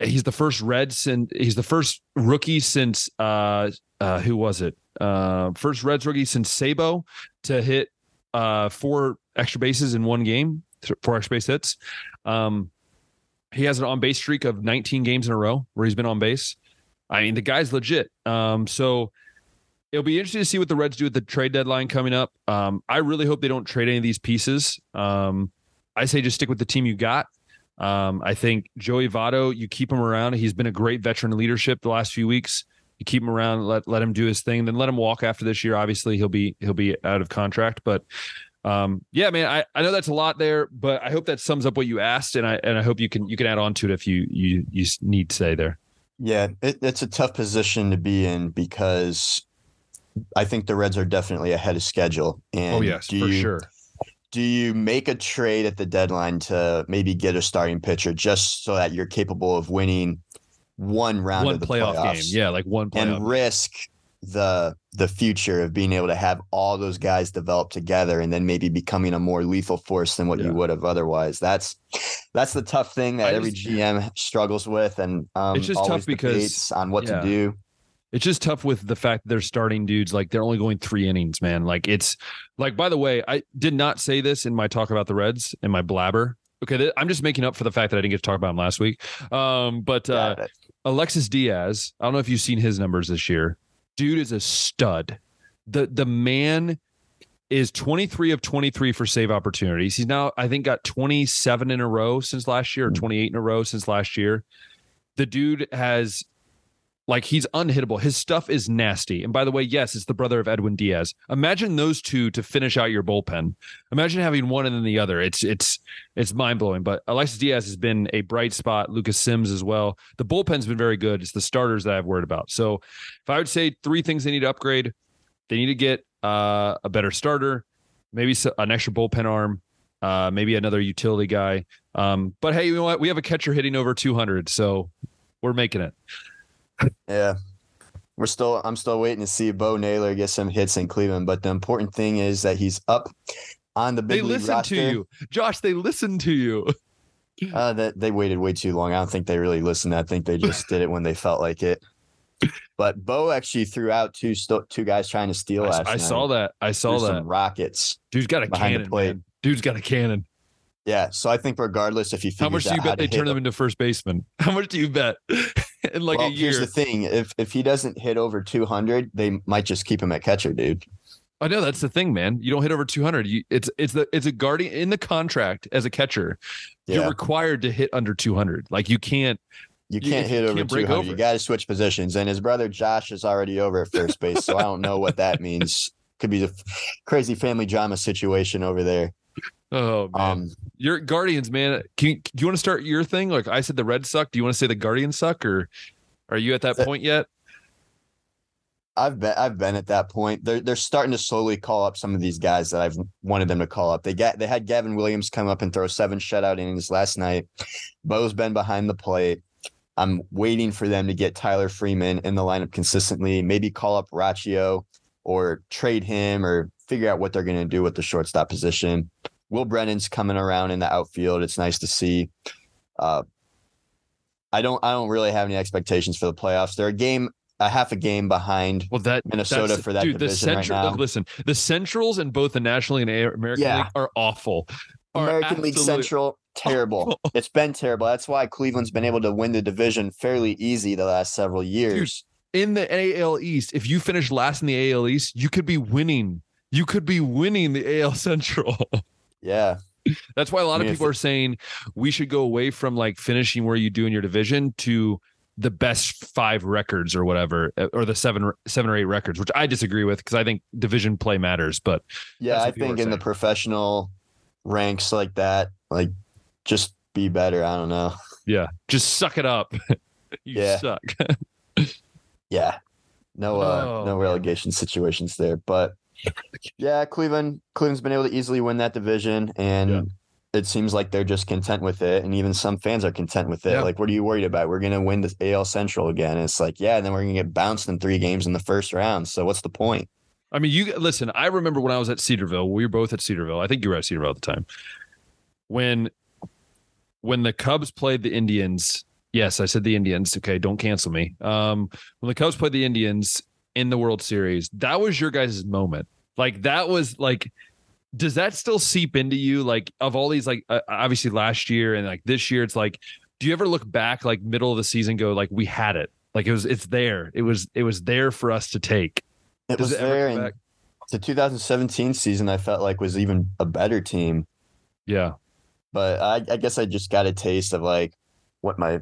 [SPEAKER 1] he's the first red since he's the first rookie since uh uh who was it? Uh first Reds rookie since Sabo to hit uh four extra bases in one game, four extra base hits. Um he has an on base streak of 19 games in a row where he's been on base. I mean, the guy's legit. Um, so it'll be interesting to see what the Reds do at the trade deadline coming up. Um, I really hope they don't trade any of these pieces. Um, I say just stick with the team you got. Um, I think Joey Votto, you keep him around. He's been a great veteran leadership the last few weeks. You keep him around, let let him do his thing, then let him walk after this year. Obviously, he'll be he'll be out of contract, but um, yeah, man, I, I know that's a lot there, but I hope that sums up what you asked, and I and I hope you can you can add on to it if you you you need to say there.
[SPEAKER 2] Yeah, it, it's a tough position to be in because I think the Reds are definitely ahead of schedule. And
[SPEAKER 1] oh yes, for you, sure.
[SPEAKER 2] Do you make a trade at the deadline to maybe get a starting pitcher just so that you're capable of winning one round
[SPEAKER 1] one
[SPEAKER 2] of the
[SPEAKER 1] playoff
[SPEAKER 2] playoffs
[SPEAKER 1] game? Yeah, like one playoff.
[SPEAKER 2] and risk the the future of being able to have all those guys develop together and then maybe becoming a more lethal force than what
[SPEAKER 1] Yeah.
[SPEAKER 2] you would have otherwise. That's that's the tough thing that
[SPEAKER 1] I
[SPEAKER 2] every GM struggles with, and um,
[SPEAKER 1] It's just tough because-
[SPEAKER 2] on what
[SPEAKER 1] yeah.
[SPEAKER 2] to do.
[SPEAKER 1] It's just tough with the fact that they're starting dudes like they're only going three innings, man. Like it's like by the way, I did not say this in my talk about the Reds in my blabber. Okay, th- I'm just making up for the fact that I didn't get to talk about him last week. Um, but uh, Alexis Diaz, I don't know if you've seen his numbers this year. Dude is a stud. The the man is 23 of 23 for save opportunities. He's now I think got 27 in a row since last year or 28 in a row since last year. The dude has like he's unhittable. His stuff is nasty. And by the way, yes, it's the brother of Edwin Diaz. Imagine those two to finish out your bullpen. Imagine having one and then the other. It's it's it's mind blowing. But Alexis Diaz has been a bright spot. Lucas Sims as well. The bullpen's been very good. It's the starters that I've worried about. So if I would say three things they need to upgrade, they need to get uh, a better starter, maybe an extra bullpen arm, uh, maybe another utility guy. Um, but hey, you know what? We have a catcher hitting over 200, so we're making it.
[SPEAKER 2] Yeah. We're still I'm still waiting to see Bo Naylor get some hits in Cleveland, but the important thing is that he's up on the
[SPEAKER 1] They
[SPEAKER 2] big league
[SPEAKER 1] listen
[SPEAKER 2] roster.
[SPEAKER 1] to you, Josh. They listen to you.
[SPEAKER 2] Uh, that they waited way too long. I don't think they really listened. I think they just did it when they felt like it. But Bo actually threw out two sto- two guys trying to steal
[SPEAKER 1] I,
[SPEAKER 2] last
[SPEAKER 1] I
[SPEAKER 2] night.
[SPEAKER 1] saw that. I saw
[SPEAKER 2] Threw
[SPEAKER 1] that.
[SPEAKER 2] some rockets.
[SPEAKER 1] Dude's got a
[SPEAKER 2] behind the
[SPEAKER 1] cannon.
[SPEAKER 2] plate.
[SPEAKER 1] Man. Dude's got a cannon.
[SPEAKER 2] Yeah, so I think regardless if he
[SPEAKER 1] How much
[SPEAKER 2] figures
[SPEAKER 1] do you
[SPEAKER 2] out
[SPEAKER 1] bet they turn them into first baseman? How much do you bet in like
[SPEAKER 2] well,
[SPEAKER 1] a year?
[SPEAKER 2] Here's the thing: if if he doesn't hit over 200, they might just keep him at catcher, dude.
[SPEAKER 1] I know that's the thing, man. You don't hit over 200. You, it's it's the it's a guardian in the contract as a catcher. You're required to hit under 200. Like you can't.
[SPEAKER 2] you
[SPEAKER 1] you-
[SPEAKER 2] can't
[SPEAKER 1] you
[SPEAKER 2] hit over
[SPEAKER 1] can't
[SPEAKER 2] 200.
[SPEAKER 1] over
[SPEAKER 2] You got to switch positions, and his brother Josh is already over at first base, so I don't know what that means. Could be a crazy family drama situation over there.
[SPEAKER 1] Oh man,
[SPEAKER 2] Um,
[SPEAKER 1] your Guardians, man. Can you, do you want to start your thing? Like I said, the Reds suck. Do you want to say the Guardians suck, or are you at that
[SPEAKER 2] The-
[SPEAKER 1] point yet?
[SPEAKER 2] I've been I've been at that point. They're they're starting to slowly call up some of these guys that I've wanted them to call up. They got they had Gavin Williams come up and throw seven shutout innings last night. Bo's been behind the plate. I'm waiting for them to get Tyler Freeman in the lineup consistently. Maybe call up Rocchio or trade him or figure out what they're going to do with the shortstop position. Will Brennan's coming around in the outfield. It's nice to see. Uh, I don't I don't really have any expectations for the playoffs. They're a game a half a game behind
[SPEAKER 1] Well, that
[SPEAKER 2] Minnesota for that
[SPEAKER 1] dude, the
[SPEAKER 2] division right now.
[SPEAKER 1] listen, the Centrals in both the National and American
[SPEAKER 2] Yeah.
[SPEAKER 1] League are awful. Are
[SPEAKER 2] American League Central, terrible. it's been terrible. That's why Cleveland's been able to win the division fairly easy the last several years.
[SPEAKER 1] In the AL East. If you finish last in the AL East, you could be winning. You could be winning the AL Central.
[SPEAKER 2] Yeah.
[SPEAKER 1] That's why a lot
[SPEAKER 2] I mean,
[SPEAKER 1] of people are saying we should go away from like finishing where you do in your division to the best five records or whatever, uh, or the seven seven or eight records, which I disagree with because I think division play matters. But
[SPEAKER 2] Yeah. I think in the professional ranks like that, like just be better. I don't know.
[SPEAKER 1] yeah, just suck it up. you suck.
[SPEAKER 2] Yeah. No uh
[SPEAKER 1] Oh,
[SPEAKER 2] no
[SPEAKER 1] man.
[SPEAKER 2] relegation situations there. But yeah, Cleveland Cleveland's been able to easily win that division and
[SPEAKER 1] Yeah.
[SPEAKER 2] it seems like they're just content with it. And even some fans are content with it.
[SPEAKER 1] Yeah.
[SPEAKER 2] Like, what are you worried about? We're gonna win the AL Central again. And it's like, yeah, and then we're gonna get bounced in three games in the first round. So what's the point?
[SPEAKER 1] I mean, you listen. I remember when I was at Cedarville. We were both at Cedarville. I think you were at Cedarville at the time. When when the Cubs played the Indians. Yes, I said the Indians. Okay, don't cancel me. Um, when the Cubs played the Indians in the World Series, that was your guys' moment. Like that was like. Does that still seep into you? Like of all these, like uh, obviously last year and like this year, it's like do you ever look back like middle of the season go like we had it like it was it's there it was it was there for us to take
[SPEAKER 2] It
[SPEAKER 1] Does
[SPEAKER 2] was
[SPEAKER 1] it
[SPEAKER 2] there. And the 2017 season, I felt like was even a better team.
[SPEAKER 1] yeah
[SPEAKER 2] But I, I guess I just got a taste of like what my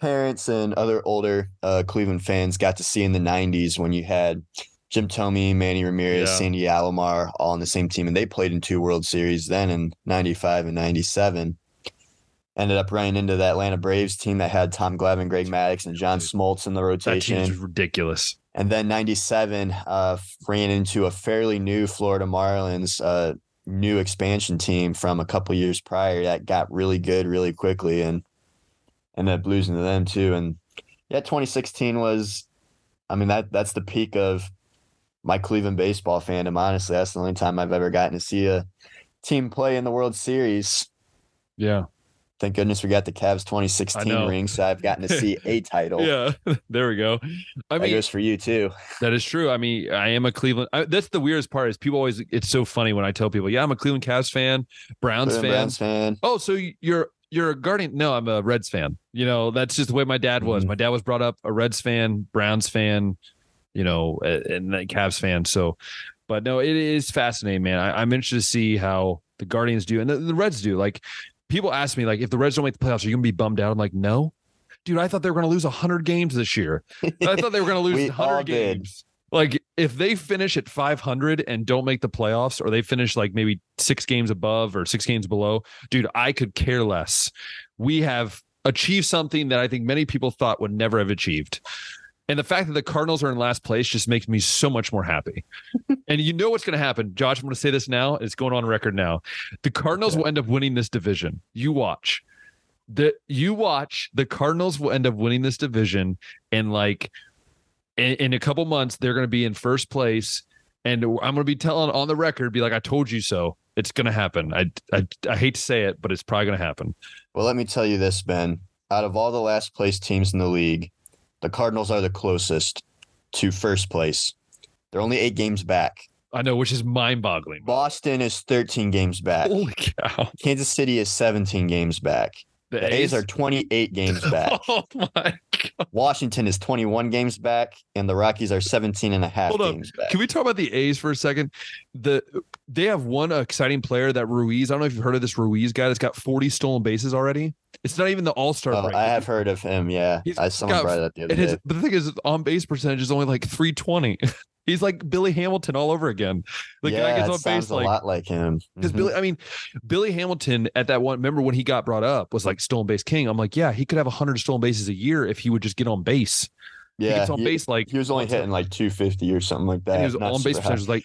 [SPEAKER 2] parents and other older uh, Cleveland fans got to see in the 90s when you had Jim Thome, Manny Ramirez,
[SPEAKER 1] Yeah.
[SPEAKER 2] Sandy Alomar all on the same team. And they played in two World Series then in 95 and 97. Ended up running into the Atlanta Braves team that had Tom Glavine, Greg Maddux, and John Smoltz in the
[SPEAKER 1] that team
[SPEAKER 2] rotation.
[SPEAKER 1] ridiculous
[SPEAKER 2] And then 97 uh, ran into a fairly new Florida Marlins, uh, new expansion team from a couple years prior that got really good really quickly and ended up losing to them too. And yeah, 2016 was, I mean, that that's the peak of my Cleveland baseball fandom. Honestly, that's the only time I've ever gotten to see a team play in the World Series.
[SPEAKER 1] yeah
[SPEAKER 2] Thank goodness we got the Cavs 2016
[SPEAKER 1] know.
[SPEAKER 2] ring, so I've gotten to see a title.
[SPEAKER 1] yeah there we go i
[SPEAKER 2] that
[SPEAKER 1] mean
[SPEAKER 2] goes for you too.
[SPEAKER 1] That is true. I mean, I am a Cleveland. I, that's the weirdest part is people always. It's so funny when I tell people, "Yeah, I'm a Cleveland Cavs fan, Browns
[SPEAKER 2] Cleveland
[SPEAKER 1] fan."
[SPEAKER 2] Browns fan.
[SPEAKER 1] Oh, so you're you're a Guardian? No, I'm a Reds fan. You know, that's just the way my dad was.
[SPEAKER 2] Mhm.
[SPEAKER 1] My dad was brought up a Reds fan, Browns fan, you know, and then Cavs fan. So, but no, it is fascinating, man. I, I'm interested to see how the Guardians do and the, the Reds do. Like, people ask me, like, if the Reds don't make the playoffs, are you gonna be bummed out? I'm like, no. Dude, I thought they were going to lose 100 games this year. I thought they were going to lose
[SPEAKER 2] We
[SPEAKER 1] 100
[SPEAKER 2] all did.
[SPEAKER 1] games. Like if they finish at 500 and don't make the playoffs, or they finish like maybe six games above or six games below, dude, I could care less. We have achieved something that I think many people thought would never have achieved. And the fact that the Cardinals are in last place just makes me so much more happy. and you know what's going to happen, Josh? I'm going to say this now. It's going on record now. The Cardinals
[SPEAKER 2] Yeah.
[SPEAKER 1] will end up winning this division. You watch. that you watch. The Cardinals will end up winning this division, and like in, in a couple months, they're going to be in first place. And I'm going to be telling on the record, be like, "I told you so." It's going to happen. I, I I hate to say it, but it's probably going to happen.
[SPEAKER 2] Well, let me tell you this, Ben. Out of all the last place teams in the league, the Cardinals are the closest to first place. They're only eight games back.
[SPEAKER 1] I know, which is mind-boggling.
[SPEAKER 2] Boston is 13 games back.
[SPEAKER 1] Holy cow!
[SPEAKER 2] Kansas City is 17 games back.
[SPEAKER 1] The,
[SPEAKER 2] The A's are 28 games back.
[SPEAKER 1] Oh my god!
[SPEAKER 2] Washington is 21 games back, and the Rockies are 17 and a half
[SPEAKER 1] Hold up.
[SPEAKER 2] games back.
[SPEAKER 1] Can we talk about the A's for a second? The they have one exciting player that Ruiz. I don't know if you've heard of this Ruiz guy that's got 40 stolen bases already. It's not even the All Star
[SPEAKER 2] Oh,
[SPEAKER 1] break.
[SPEAKER 2] I have heard of him. Yeah,
[SPEAKER 1] He's
[SPEAKER 2] I someone
[SPEAKER 1] got-
[SPEAKER 2] brought up the other
[SPEAKER 1] And his, but the thing is, on base percentage is only like 320. He's like Billy Hamilton all over again. The
[SPEAKER 2] yeah,
[SPEAKER 1] guy gets on
[SPEAKER 2] sounds
[SPEAKER 1] base
[SPEAKER 2] a
[SPEAKER 1] like
[SPEAKER 2] lot like him.
[SPEAKER 1] because
[SPEAKER 2] Mhm.
[SPEAKER 1] Billy, I mean, Billy Hamilton at that one, remember when he got brought up was like stolen base king. I'm like, yeah, he could have 100 stolen bases a year if he would just get on base. he
[SPEAKER 2] yeah,
[SPEAKER 1] gets on
[SPEAKER 2] he,
[SPEAKER 1] base like
[SPEAKER 2] he was only hitting like 250 or something like that.
[SPEAKER 1] and he was
[SPEAKER 2] not
[SPEAKER 1] on base percentage was like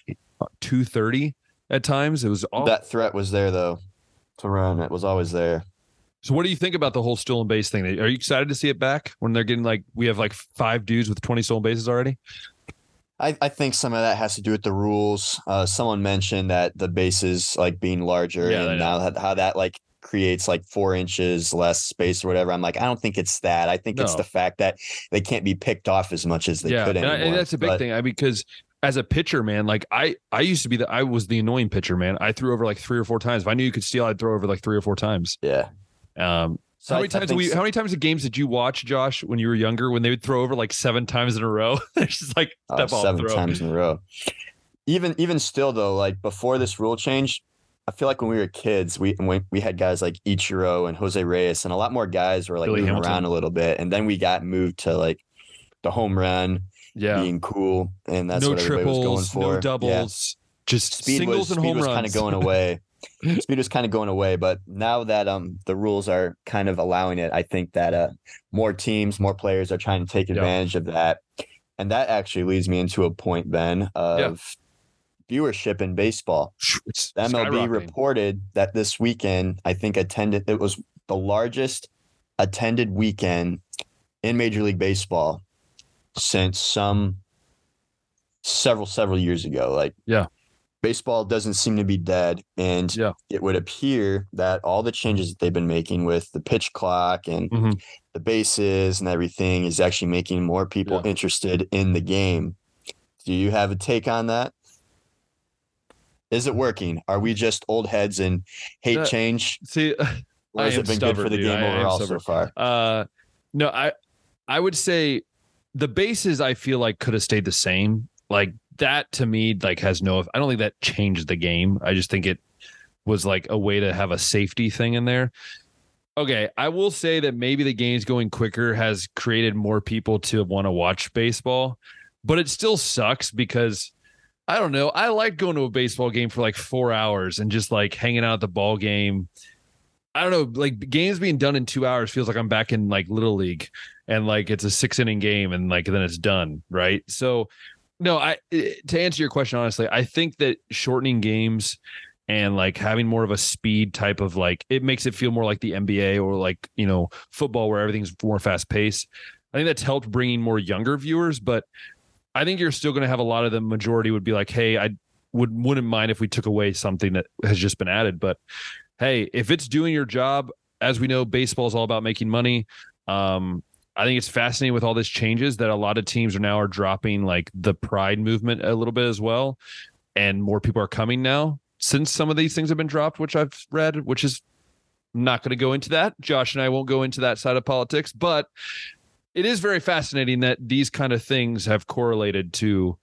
[SPEAKER 1] 230 at times. It was all.
[SPEAKER 2] That threat was there though to run. It was always there.
[SPEAKER 1] so, what do you think about the whole stolen base thing? Are you excited to see it back when they're getting like we have like five dudes with 20 stolen bases already?
[SPEAKER 2] I, I think some of that has to do with the rules. Uh, someone mentioned that the bases like being larger
[SPEAKER 1] Yeah,
[SPEAKER 2] and now that, how that like creates like four inches less space or whatever. I'm like, I don't think it's that. I think it's the fact that they can't be picked off as much as they
[SPEAKER 1] yeah,
[SPEAKER 2] could anymore.
[SPEAKER 1] and that's a big
[SPEAKER 2] But,
[SPEAKER 1] thing. I mean, because as a pitcher, man, like I I used to be the I was the annoying pitcher, man. I threw over like three or four times. If I knew you could steal, I'd throw over like three or four times.
[SPEAKER 2] Yeah.
[SPEAKER 1] Um,
[SPEAKER 2] So
[SPEAKER 1] how many
[SPEAKER 2] I
[SPEAKER 1] times did we?
[SPEAKER 2] so-
[SPEAKER 1] How many times of games did you watch, Josh, when you were younger, when they would throw over like seven times in a row? it's just like oh, off
[SPEAKER 2] seven
[SPEAKER 1] throw.
[SPEAKER 2] times in a row. Even even still though, like before this rule change, I feel like when we were kids, we when we had guys like Ichiro and Jose Reyes, and a lot more guys were like
[SPEAKER 1] Billy
[SPEAKER 2] moving
[SPEAKER 1] Hamilton.
[SPEAKER 2] around a little bit, and then we got moved to like the home run
[SPEAKER 1] Yeah,
[SPEAKER 2] being cool, and that's
[SPEAKER 1] no
[SPEAKER 2] what everybody was going
[SPEAKER 1] triples,
[SPEAKER 2] for.
[SPEAKER 1] no
[SPEAKER 2] Yeah.
[SPEAKER 1] doubles, just
[SPEAKER 2] Speed
[SPEAKER 1] singles
[SPEAKER 2] was
[SPEAKER 1] and
[SPEAKER 2] speed
[SPEAKER 1] home
[SPEAKER 2] was
[SPEAKER 1] runs.
[SPEAKER 2] kind of going away. speed was kind of going away, but now that um the rules are kind of allowing it, I think that uh more teams, more players are trying to take
[SPEAKER 1] Yeah.
[SPEAKER 2] advantage of that, and that actually leads me into a point, Ben, of viewership in baseball.
[SPEAKER 1] It's
[SPEAKER 2] The MLB reported that this weekend, I think attended it was the largest attended weekend in Major League Baseball since some several several years ago. Like
[SPEAKER 1] Yeah.
[SPEAKER 2] Baseball doesn't seem to be dead, and
[SPEAKER 1] Yeah.
[SPEAKER 2] it would appear that all the changes that they've been making with the pitch clock and
[SPEAKER 1] Mhm.
[SPEAKER 2] the bases and everything is actually making more people
[SPEAKER 1] Yeah.
[SPEAKER 2] interested in the game. Do you have a take on that? Is it working? Are we just old heads and hate
[SPEAKER 1] That-
[SPEAKER 2] change?
[SPEAKER 1] See,
[SPEAKER 2] Or has
[SPEAKER 1] I
[SPEAKER 2] it been
[SPEAKER 1] stubborn,
[SPEAKER 2] good for the
[SPEAKER 1] dude.
[SPEAKER 2] game overall so far?
[SPEAKER 1] Uh, no, I I would say the bases I feel like could have stayed the same. Like that to me, like has no. I don't think that changed the game. I just think it was like a way to have a safety thing in there. Okay, I will say that maybe the game's going quicker has created more people to want to watch baseball, but it still sucks because I don't know. I like going to a baseball game for like four hours and just like hanging out at the ball game. I don't know, like games being done in two hours feels like I'm back in like little league and like it's a six inning game and like then it's done. Right. So no, I to answer your question honestly, I think that shortening games and like having more of a speed type of like it makes it feel more like the NBA or like, you know, football where everything's more fast paced. I think that's helped bringing more younger viewers, but I think you're still going to have a lot of the majority would be like, "Hey, I would wouldn't mind if we took away something that has just been added." But hey, if it's doing your job, as we know, baseball is all about making money. Um, I think it's fascinating with all these changes that a lot of teams are now are dropping like the pride movement a little bit as well, and more people are coming now since some of these things have been dropped, which I've read, which is not going to go into that. Josh and I won't go into that side of politics, but it is very fascinating that these kind of things have correlated to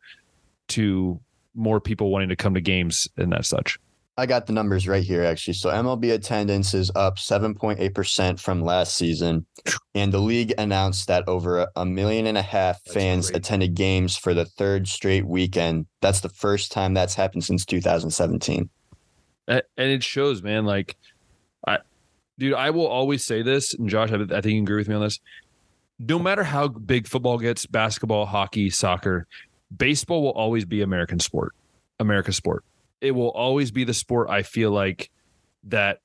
[SPEAKER 1] to more people wanting to come to games and that such.
[SPEAKER 2] I got the numbers right here, actually. So MLB attendance is up 7.8% from last season. And the league announced that over a- a million and a half
[SPEAKER 1] That's
[SPEAKER 2] fans
[SPEAKER 1] great.
[SPEAKER 2] attended games for the third straight weekend. That's the first time that's happened since 2017.
[SPEAKER 1] And it shows, man. Like, I, dude, I will always say this, and Josh, I, I think you can agree with me on this. No matter how big football gets, basketball, hockey, soccer, baseball will always be American sport, America's sport. It will always be the sport. I feel like that,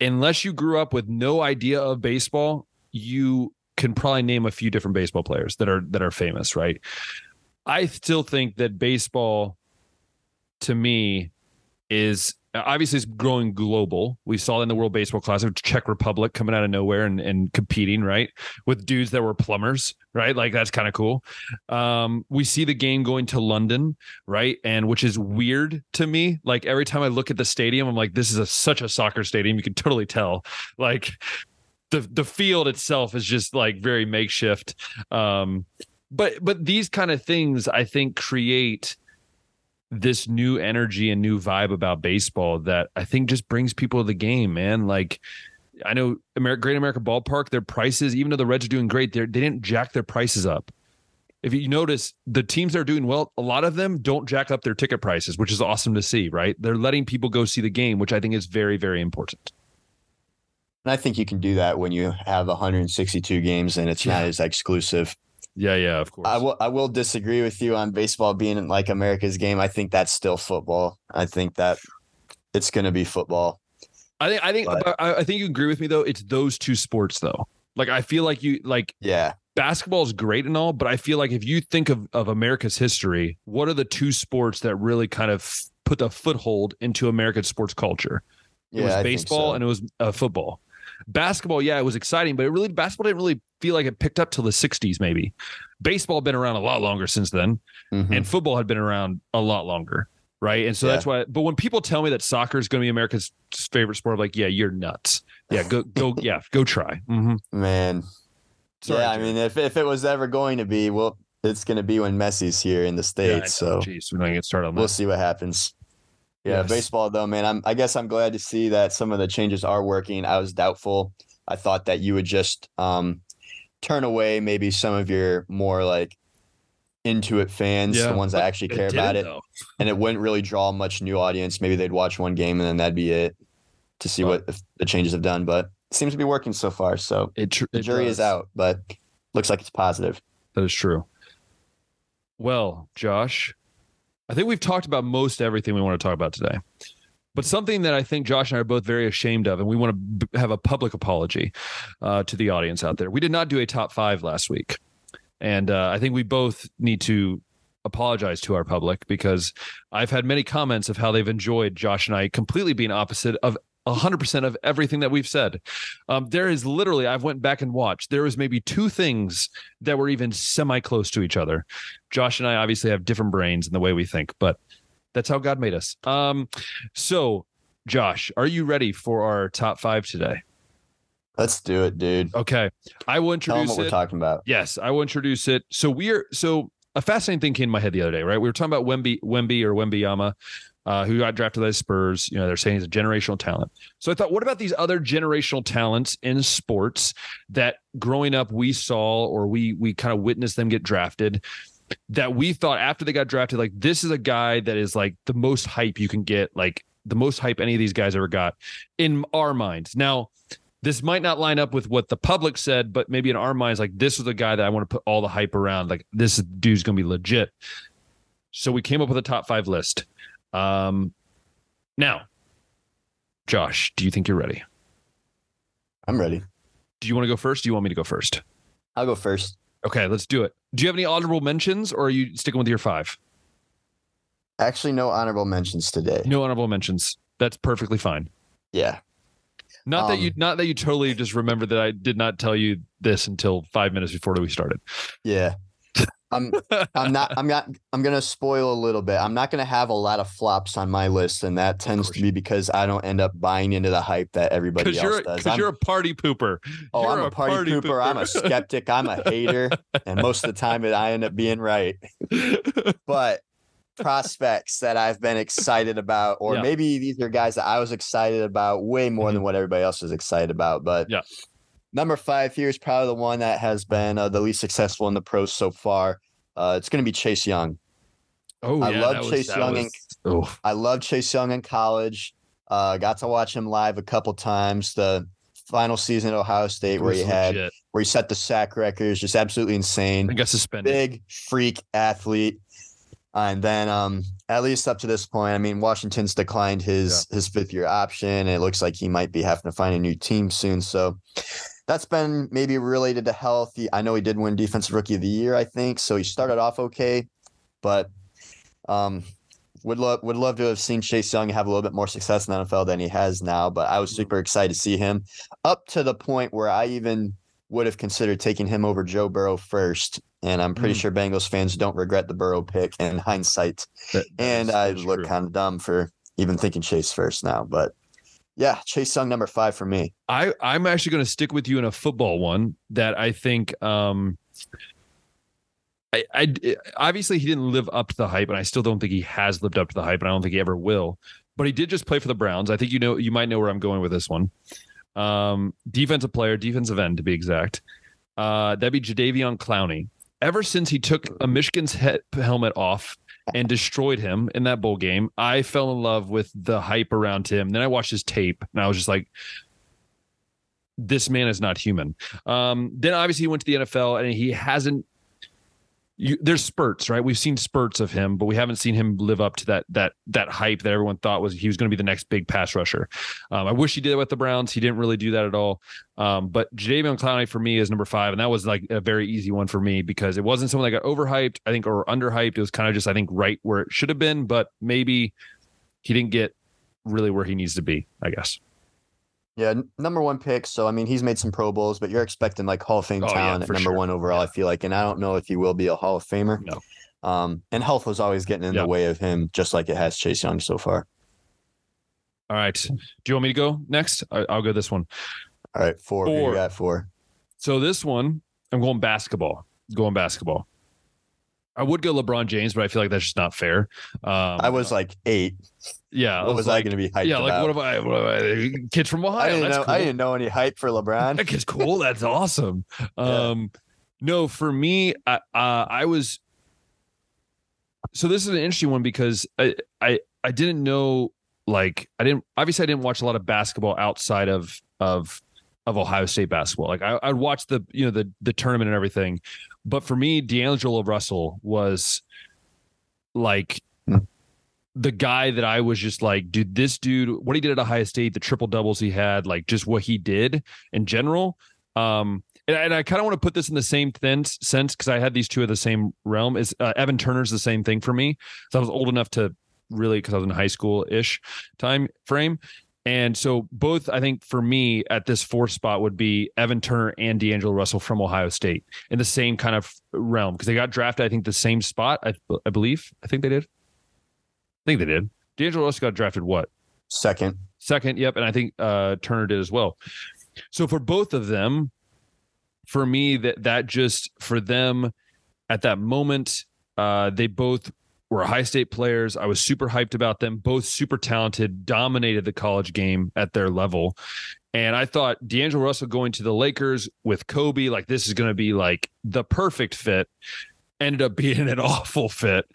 [SPEAKER 1] unless you grew up with no idea of baseball, you can probably name a few different baseball players that are that are famous, right? I still think that baseball, to me, is obviously it's growing global. We saw it in the World Baseball Classic, Czech Republic coming out of nowhere and, and competing, right? With dudes that were plumbers, right? Like that's kind of cool. Um, we see the game going to London, right? And which is weird to me. Like every time I look at the stadium, I'm like, this is a, such a soccer stadium. You can totally tell. Like the the field itself is just like very makeshift. Um, but but these kind of things I think create this new energy and new vibe about baseball that I think just brings people to the game, man. Like I know Amer- Great America Ballpark, their prices, even though the Reds are doing great, they they didn't jack their prices up. If you notice, the teams that are doing well, a lot of them don't jack up their ticket prices, which is awesome to see, right? They're letting people go see the game, which I think is very, very important.
[SPEAKER 2] And I think you can do that when you have 162 games and it's not as exclusive.
[SPEAKER 1] Yeah, yeah, of course.
[SPEAKER 2] I will I will disagree with you on baseball being like America's game. I think that's still football. I think that it's going to be football.
[SPEAKER 1] I think I think
[SPEAKER 2] But-
[SPEAKER 1] I, I think you agree with me though. It's those two sports though. Like I feel like you like
[SPEAKER 2] Yeah.
[SPEAKER 1] basketball is great and all, but I feel like if you think of, of America's history, what are the two sports that really kind of put the foothold into American sports culture? It
[SPEAKER 2] Yeah,
[SPEAKER 1] was baseball
[SPEAKER 2] so.
[SPEAKER 1] and it was uh, football. Basketball, yeah, it was exciting, but it really basketball didn't really feel like it picked up till the '60s, maybe. Baseball had been around a lot longer since then,
[SPEAKER 2] Mhm.
[SPEAKER 1] and football had been around a lot longer, right? And so
[SPEAKER 2] Yeah.
[SPEAKER 1] that's why. But when people tell me that soccer is going to be America's favorite sport, I'm like, yeah, you're nuts. Yeah, go go, yeah, go try. hmm
[SPEAKER 2] Man.
[SPEAKER 1] Sorry,
[SPEAKER 2] yeah, I mean, if if it was ever going to be, well, it's going to be when Messi's here in the
[SPEAKER 1] Yeah,
[SPEAKER 2] states. so
[SPEAKER 1] jeez, we're not gonna get started on
[SPEAKER 2] we'll see what happens. Yeah,
[SPEAKER 1] Yes.
[SPEAKER 2] baseball though, man. I'm I guess I'm glad to see that some of the changes are working. I was doubtful. I thought that you would just um turn away maybe some of your more like into it fans,
[SPEAKER 1] Yeah,
[SPEAKER 2] the ones that actually care
[SPEAKER 1] did
[SPEAKER 2] about it,
[SPEAKER 1] though.
[SPEAKER 2] and it wouldn't really draw much new audience. Maybe they'd watch one game and then that'd be it to see what the changes have done. But it seems to be working so far. So
[SPEAKER 1] It, tr-
[SPEAKER 2] the jury is out, but looks like it's positive.
[SPEAKER 1] That is true. Well, Josh, I think we've talked about most everything we want to talk about today. But something that I think Josh and I are both very ashamed of, and we want to have a public apology uh, to the audience out there. We did not do a top five last week. And uh, I think we both need to apologize to our public because I've had many comments of how they've enjoyed Josh and I completely being opposite of 100% of everything that we've said. Um, there is literally, I've went back and watched, there was maybe two things that were even semi close to each other. Josh and I obviously have different brains in the way we think, but that's how God made us. Um, so, Josh, are you ready for our top five today?
[SPEAKER 2] Let's do it, dude.
[SPEAKER 1] Okay, I will introduce
[SPEAKER 2] what we're talking about.
[SPEAKER 1] Yes, I will introduce it. So we're so a fascinating thing came to my head the other day, right? We were talking about Wemby, Wemby or Wembyama, uh, who got drafted by the Spurs. You know, they're saying he's a generational talent. So I thought, what about these other generational talents in sports that growing up we saw or we we kind of witnessed them get drafted? That we thought after they got drafted, like this is a guy that is like the most hype you can get, like the most hype any of these guys ever got in our minds. Now, this might not line up with what the public said, but maybe in our minds, like this is the guy that I want to put all the hype around. Like this dude's gonna be legit. So we came up with a top five list. Um, now, Josh, do you think you're ready?
[SPEAKER 2] I'm ready.
[SPEAKER 1] Do you want to go first? Do you want me to go first?
[SPEAKER 2] I'll go first.
[SPEAKER 1] Okay, let's do it. Do you have any honorable mentions, or are you sticking with your five?
[SPEAKER 2] Actually, no honorable mentions today.
[SPEAKER 1] No honorable mentions. That's perfectly fine.
[SPEAKER 2] Yeah.
[SPEAKER 1] Not that
[SPEAKER 2] Um,
[SPEAKER 1] you, not that you totally just remember that I did not tell you this until five minutes before we started.
[SPEAKER 2] Yeah. I'm I'm not I'm not I'm gonna spoil a little bit. I'm not gonna have a lot of flops on my list, and that tends to be because I don't end up buying into the hype that everybody else
[SPEAKER 1] you're
[SPEAKER 2] does.
[SPEAKER 1] because you're a party pooper.
[SPEAKER 2] oh,
[SPEAKER 1] you're
[SPEAKER 2] I'm a party, pooper. I'm a skeptic. I'm a hater, and most of the time it, I end up being right. But prospects that I've been excited about, or
[SPEAKER 1] Yeah.
[SPEAKER 2] maybe these are guys that I was excited about way more than what everybody else was excited about. But
[SPEAKER 1] Mm-hmm. Yeah.
[SPEAKER 2] Number five here is probably the one that has been uh, the least successful in the pros so far. Uh, it's going to be Chase Young.
[SPEAKER 1] oh,
[SPEAKER 2] I
[SPEAKER 1] yeah,
[SPEAKER 2] love
[SPEAKER 1] that was-
[SPEAKER 2] Chase Young
[SPEAKER 1] was- oh,
[SPEAKER 2] I love Chase Young in college. Uh, got to watch him live a couple times. The final season at Ohio State, where he had
[SPEAKER 1] legit.
[SPEAKER 2] where he set the sack records, just absolutely insane.
[SPEAKER 1] I got suspended.
[SPEAKER 2] Big freak athlete. And then, um, at least up to this point, I mean, Washington's declined his his fifth year option. And it looks like he might be having to find a new team soon. So that's been maybe related to health. He, I know he did win Defensive Rookie of the Year, I think. So he started off okay, but um, would love would love to have seen Chase Young have a little bit more success in the NFL than he has now. But I was super excited to see him up to the point where I even would have considered taking him over Joe Burrow first. And I'm pretty
[SPEAKER 1] Mm.
[SPEAKER 2] sure Bengals fans don't regret the Burrow pick in hindsight.
[SPEAKER 1] That- that
[SPEAKER 2] And I look kind of dumb for even thinking Chase first now. But yeah, Chase Young number five for me.
[SPEAKER 1] I I'm actually going to stick with you in a football one that I think um I, I obviously he didn't live up to the hype and I still don't think he has lived up to the hype and I don't think he ever will. But he did just play for the Browns. I think you know you might know where I'm going with this one. Um defensive player, defensive end to be exact. Uh that'd be Jadeveon Clowney. Ever since he took a Michigan's helmet off and destroyed him in that bowl game, I fell in love with the hype around him. Then I watched his tape and I was just like, this man is not human. Um, then obviously he went to the NFL and he hasn't. You, there's spurts, right? We've seen spurts of him, but we haven't seen him live up to that that that hype that everyone thought was he was going to be the next big pass rusher. Um, I wish he did it with the Browns. He didn't really do that at all. Um, but Jadeveon Clowney for me is number five, and that was like a very easy one for me because it wasn't someone that got overhyped, I think, or underhyped. It was kind of just I think right where it should have been, but maybe he didn't get really where he needs to be. I guess.
[SPEAKER 2] Yeah, number one pick. So I mean, he's made some Pro Bowls, but you're expecting like Hall of Fame
[SPEAKER 1] Oh, yeah,
[SPEAKER 2] talent at number
[SPEAKER 1] sure.
[SPEAKER 2] one overall. I feel like, and I don't know if he will be a Hall of Famer.
[SPEAKER 1] No.
[SPEAKER 2] Um, and health was always getting in
[SPEAKER 1] Yeah.
[SPEAKER 2] the way of him, just like it has Chase Young so far.
[SPEAKER 1] All right. Do you want me to go next? I'll go this one.
[SPEAKER 2] All right, four. Who
[SPEAKER 1] Four.
[SPEAKER 2] you got four?
[SPEAKER 1] So this one, I'm going basketball. Going basketball. I would go LeBron James, but I feel like that's just not fair. Um,
[SPEAKER 2] I was like eight.
[SPEAKER 1] Yeah.
[SPEAKER 2] what was I
[SPEAKER 1] like,
[SPEAKER 2] going to be hyped
[SPEAKER 1] Yeah, like
[SPEAKER 2] about?
[SPEAKER 1] what have I? What have I? Kids from Ohio.
[SPEAKER 2] I didn't know.
[SPEAKER 1] cool.
[SPEAKER 2] I didn't know any hype for LeBron.
[SPEAKER 1] That kid's cool. That's awesome. Um, no, for me, I, uh, I was. So this is an interesting one because I, I, I didn't know like I didn't obviously I didn't watch a lot of basketball outside of of of Ohio State basketball. Like I, I'd watch the you know the the tournament and everything, but for me, D'Angelo Russell was like. The guy that I was just like, dude, this dude, what he did at Ohio State, the triple doubles he had, like just what he did in general. Um, and, and I kind of want to put this in the same thin sense because I had these two of the same realm. Is uh, Evan Turner's the same thing for me? So I was old enough to really because I was in high school ish time frame. And so both, I think for me at this fourth spot would be Evan Turner and D'Angelo Russell from Ohio State in the same kind of realm because they got drafted, I think, the same spot. I, I believe. I think they did. I think they did. D'Angelo Russell got drafted what?
[SPEAKER 2] Second.
[SPEAKER 1] Second, yep, and I think uh, Turner did as well. so for both of them, for me, that that just for them at that moment, uh, they both were Ohio State players. I was super hyped about them, both super talented, dominated the college game at their level. And I thought D'Angelo Russell going to the Lakers with Kobe, like this is going to be like the perfect fit. Ended up being an awful fit.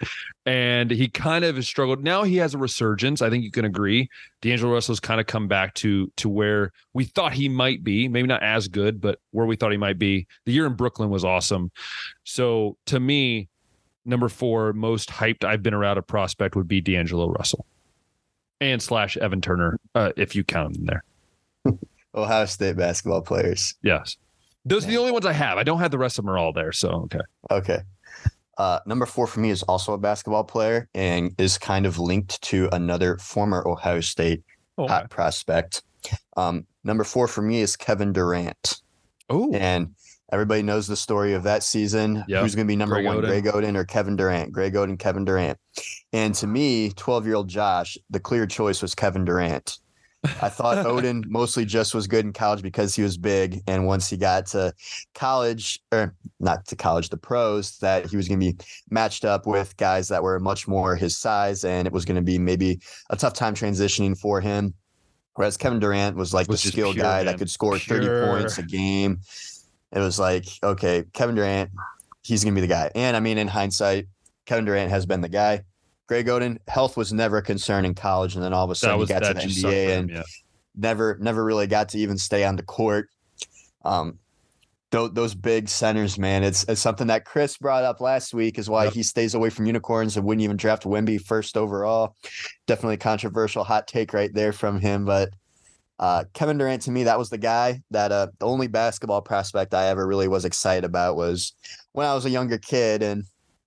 [SPEAKER 1] And he kind of has struggled. Now he has a resurgence. I think you can agree. D'Angelo Russell's kind of come back to to where we thought he might be. Maybe not as good, but where we thought he might be. The year in Brooklyn was awesome. So to me, number four most hyped I've been around a prospect would be D'Angelo Russell and slash Evan Turner, uh, if you count them there.
[SPEAKER 2] Ohio State basketball players.
[SPEAKER 1] Yes. Those are the only ones I have. I don't have the rest of them are all there. So, okay.
[SPEAKER 2] Okay. Uh, number four for me is also a basketball player and is kind of linked to another former Ohio State
[SPEAKER 1] Oh,
[SPEAKER 2] hot prospect. Um, number four for me is Kevin Durant.
[SPEAKER 1] oh.
[SPEAKER 2] And everybody knows the story of that season.
[SPEAKER 1] Yep.
[SPEAKER 2] Who's going to be number
[SPEAKER 1] Greg
[SPEAKER 2] one,
[SPEAKER 1] Oden.
[SPEAKER 2] Greg Oden or Kevin Durant? Greg Oden, Kevin Durant. And to me, 12 year old Josh, the clear choice was Kevin Durant. I thought Oden mostly just was good in college because he was big. And once he got to college, or not to college, the pros, that he was going to be matched up with guys that were much more his size. And it was going to be maybe a tough time transitioning for him. Whereas Kevin Durant was like
[SPEAKER 1] Was
[SPEAKER 2] the skill guy
[SPEAKER 1] man.
[SPEAKER 2] that could score 30 points a game. It was like, okay, Kevin Durant, he's going to be the guy. And I mean, in hindsight, Kevin Durant has been the guy. Greg Oden, health was never a concern in college. And then all of a sudden
[SPEAKER 1] was
[SPEAKER 2] he got to the
[SPEAKER 1] just sucked for
[SPEAKER 2] NBA
[SPEAKER 1] him,
[SPEAKER 2] and
[SPEAKER 1] yeah.
[SPEAKER 2] never never really got to even stay on the court. Um, those, those big centers, man, it's, it's something that Chris brought up last week is why
[SPEAKER 1] Yep.
[SPEAKER 2] he stays away from unicorns and wouldn't even draft Wemby first overall. Definitely controversial hot take right there from him, but uh, Kevin Durant to me, that was the guy that uh, the only basketball prospect I ever really was excited about was when I was a younger kid, and